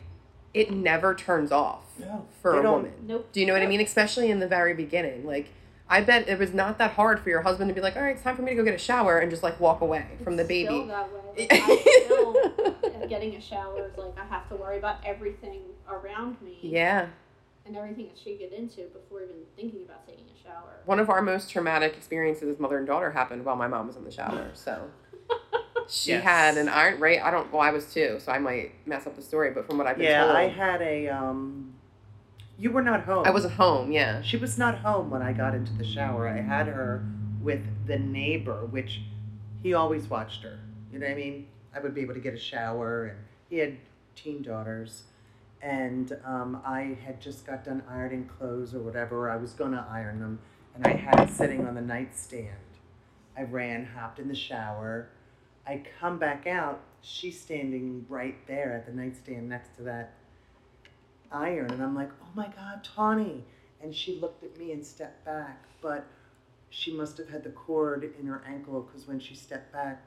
it never turns off No. for They a woman Nope. do you know what i mean especially in the very beginning like i bet it was not that hard for your husband to be like all right it's time for me to go get a shower and just like walk away from the It's baby Still that way. Like, I [laughs] still getting a shower is like I have to worry about everything around me. yeah and everything that she get into before even thinking about taking a shower. One of our most traumatic experiences as mother and daughter happened while my mom was in the shower. So [laughs] she Yes. had an iron. Right? I don't. Well, I was too, so I might mess up the story. But from what I've been Yeah, told, I had a. um You were not home. I was at home. Yeah. She was not home when I got into the shower. I had her with the neighbor, which he always watched her. You know what I mean? I would be able to get a shower, and he had teen daughters. And um, I had just got done ironing clothes or whatever. I was going to iron them, and I had it sitting on the nightstand. I ran, hopped in the shower. I come back out. She's standing right there at the nightstand next to that iron, and I'm like, "Oh my God, Tawny!" And she looked at me and stepped back, but she must have had the cord in her ankle because when she stepped back,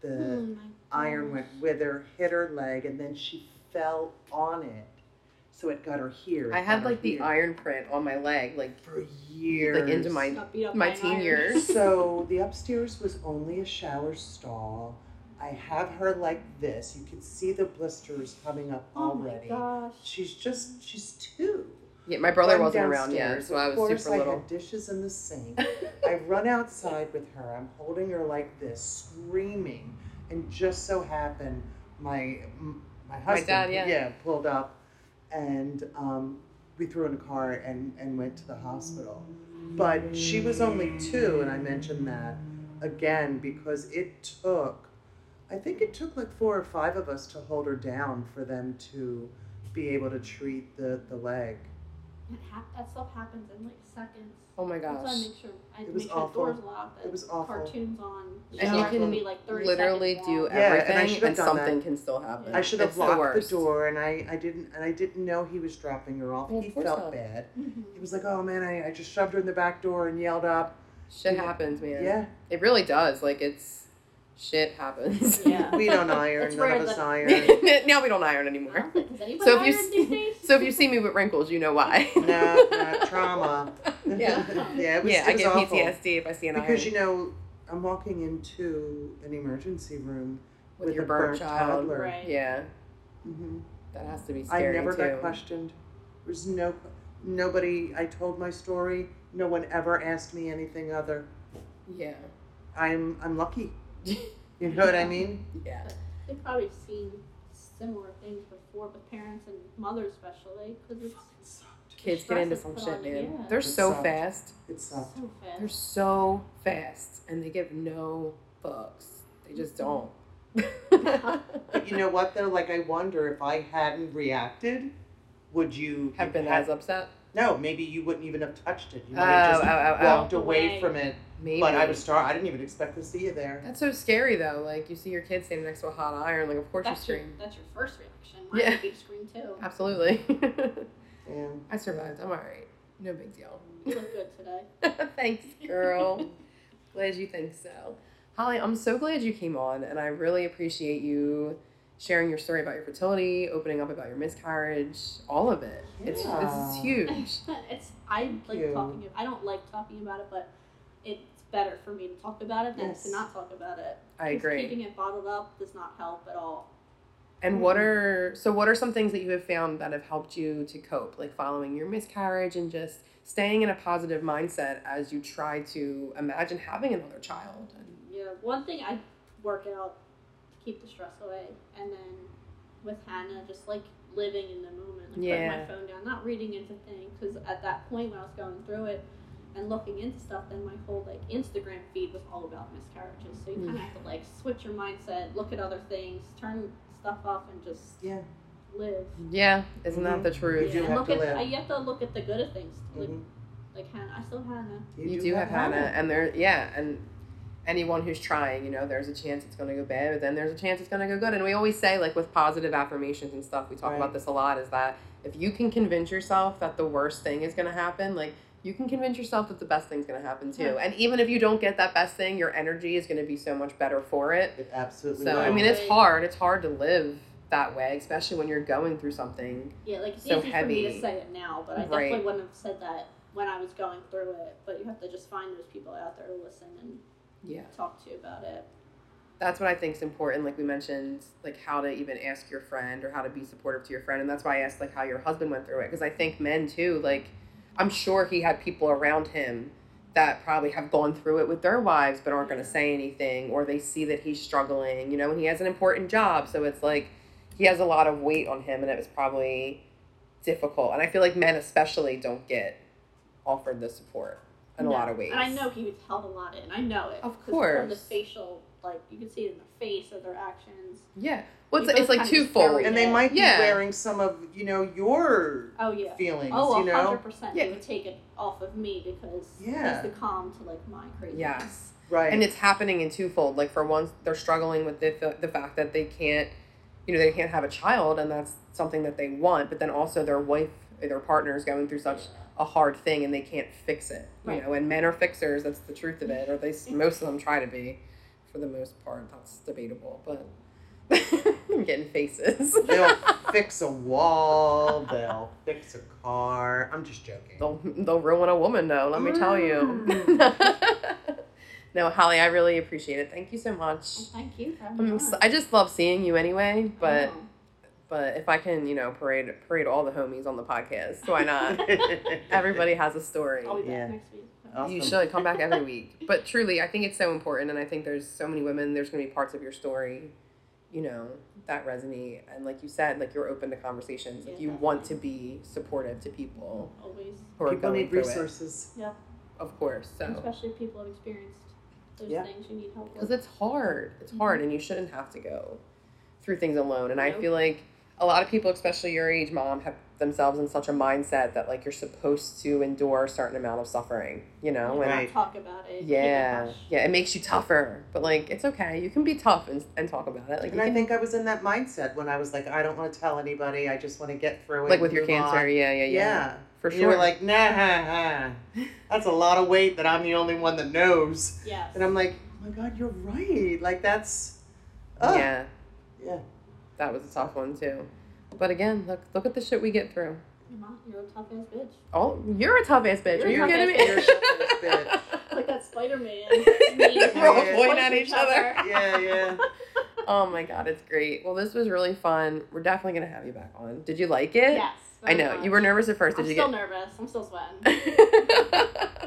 the Oh iron went with her, hit her leg, and then she fell on it. So it got her here. I had got her like the here. iron print on my leg, like for years. like into my Got beat up my teen iron. years. so the upstairs was only a shower stall. I have her like this. You can see the blisters coming up Oh already. my gosh. She's just she's two. Yeah, my brother I'm wasn't around yet, downstairs. so I Of was course, super I had dishes in the sink. [laughs] I run outside with her. I'm holding her like this, screaming, and just so happened my my husband dad, yeah. pulled up, and um, we threw in a car and and went to the hospital. But she was only two, and I mentioned that again because it took. I think it took like four or five of us to hold her down for them to be able to treat the, the leg. It hap- that stuff happens in like seconds. oh my That's why I gosh. make sure I It was make sure awful. the doors locked. It was awful. Cartoons on. And you can can be like 30 Literally do long. Yeah, and I everything, and, done something that. can still happen. I I should have It's the locked the, worst. door, and I, I didn't and I didn't know he was dropping her off. Well, he course felt not. bad. Mhm. He was like, "Oh man, I, I just shoved her in the back door and yelled up." Shit Yeah. happens, man. Yeah, It really does. Like it's shit happens. Yeah. [laughs] we don't iron. It's None of us iron. [laughs] [laughs] now we don't iron anymore. don't Does So if you iron s- these? So if you see me with wrinkles, you know why. no, no, trauma. Yeah. yeah, it was, yeah, it I get awful. PTSD if I see an Because iron you know, I'm walking into an emergency room with, with your a burnt, burnt child. toddler. Right. Yeah, Mm-hmm. that has to be I never too. got questioned. There's no nobody. I told my story. No one ever asked me anything other. Yeah, I'm I'm lucky. [laughs] You know what I mean? [laughs] yeah. They've probably seen similar things before with parents and mothers, especially, because it's Kids get into some shit, on man. yeah. They're It so sucked. fast. It sucked. so fast. They're so fast, and they give no fucks. They just mm-hmm. don't. [laughs] But you know what though? Like I wonder if I hadn't reacted, would you Have been had- as upset. No, maybe you wouldn't even have touched it. You Oh, would have oh, just oh, oh. oh. walked away Away. from it. Maybe. But I was star. I didn't even expect to see you there. That's so scary though. Like you see your kid standing next to a hot iron. Like of course that's you your, scream. that's your first reaction. Mine Yeah. would be scream too. Absolutely. [laughs] Yeah. I survived. I'm alright. No big deal. You look good today. [laughs] Thanks, girl. glad you think so. Holly, I'm so glad you came on, and I really appreciate you sharing your story about your fertility, opening up about your miscarriage, all of it. It's this Yeah. is huge. [laughs] it's I like you. talking. I don't like talking about it, but it's better for me to talk about it than Yes. to not talk about it. I Just agree. Keeping it bottled up does not help at all. And what are so what are some things that you have found that have helped you to cope, like following your miscarriage and just staying in a positive mindset as you try to imagine having another child? And Yeah, one thing I work out to keep the stress away, and then with Hannah, just like living in the moment, like Yeah. putting my phone down, not reading into things, because at that point when I was going through it and looking into stuff, then my whole like Instagram feed was all about miscarriages. So you kind of have to like switch your mindset, look at other things, turn stuff off, and just Yeah. live. yeah, isn't that Mhm. the truth? You do have look to at live. I, you have to look at the good of things, like Mhm. like Hannah. I still have Hannah. You, do, have Hannah, and there, yeah, and anyone who's trying, you know, there's a chance it's going to go bad, but then there's a chance it's going to go good. And we always say, like with positive affirmations and stuff, we talk Right. about this a lot. Is that if you can convince yourself that the worst thing is going to happen, like you can convince yourself that the best thing's going to happen too. Yeah. And even if you don't get that best thing, your energy is going to be so much better for it. It absolutely. So will. I mean, it's hard. It's hard to live that way, especially when you're going through something. Yeah, like it's So easy for me heavy. to say it now, but I Right. definitely wouldn't have said that when I was going through it. But you have to just find those people out there to listen and Yeah. talk to you about it. that's what I think is important. Like we mentioned, like how to even ask your friend or how to be supportive to your friend, and that's why I asked like how your husband went through it because I think men too. Like I'm sure he had people around him that probably have gone through it with their wives but aren't going to say anything or they see that he's struggling you know and he has an important job so it's like he has a lot of weight on him and it was probably difficult and i feel like men especially don't get offered the support in a lot of ways And I know he was held a lot in. I know it. Of course. From the facial, like you can see it in the face of their actions. yeah well it's, it's like kinda twofold And they Yeah. might be wearing some of, you know, your Oh yeah. feelings, Oh, you know? hundred percent. Yeah. They would take it off of me because Yeah. he's the calm to like my crazy. yes Right. and it's happening in twofold like for one they're struggling with the, the fact that they can't you know they can't have a child and that's something that they want but then also their wife or their partner is going through such a hard thing and they can't fix it you Right. know and men are fixers that's the truth of it or they s- most of them try to be for the most part that's debatable but [laughs] I'm getting faces they'll [laughs] fix a wall, they'll fix a car. I'm just joking. they'll they'll ruin a woman though let me tell you Mm. [laughs] no holly i really appreciate it thank you so much Well, thank you for having me I'm, on. s- I just love seeing you anyway but Oh. But if I can, you know, parade parade all the homies on the podcast, why not? Everybody has a story. I'll be back Yeah. next week. Awesome. You should come back every week. But truly, I think it's so important, and I think there's so many women. There's going to be parts of your story, you know, that resonate, and like you said, like you're open to conversations. Like Yeah, you want to be supportive to people Always. who are People going need through resources. Yeah. Of course, so Especially if people have experienced those Yeah. things you need help because it's hard. It's mm-hmm. hard, and you shouldn't have to go through things alone. And I feel like a lot of people, especially your age, mom, have themselves in such a mindset that like you're supposed to endure a certain amount of suffering. You know, Not and Right. talk about it. keep yeah, hush. yeah, it makes you tougher. But like, it's okay. You can be tough and, and talk about it. Like, And I can, think I was in that mindset when I was like, I don't want to tell anybody. I just want to get through it. like with your cancer. on. Yeah, yeah, yeah, Yeah. for And sure. You were like, nah, ha, ha. that's a lot of weight that I'm the only one that knows. Yeah. And I'm like, oh my God, you're right. Like, that's. Oh. yeah, Yeah. That was a tough one too. But again, look look at the shit we get through. You're You're a tough ass bitch. Oh, you're a tough ass bitch. You're Are you tough kidding me? You're a tough bitch. [laughs] Like that Spider Man. [laughs] We're all pointing at each other. Yeah, yeah. [laughs] Oh my god, it's great. Well, this was really fun. We're definitely gonna have you back on. Did you like it? Yes. I know much. you were nervous at 1st I'm Did still you nervous. I'm still sweating.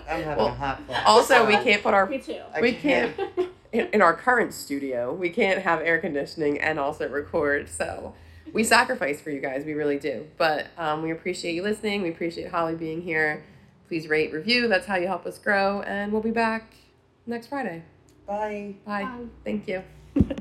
I'm having Well, a hot flash. also, we can't put our Me too. I we can't can't- in, in our current studio. We can't have air conditioning and also record. So we sacrifice for you guys. We really do. But um, we appreciate you listening. We appreciate Holly being here. Please rate, review. That's how you help us grow. And we'll be back next Friday. Bye. Bye. Bye. Thank you. [laughs]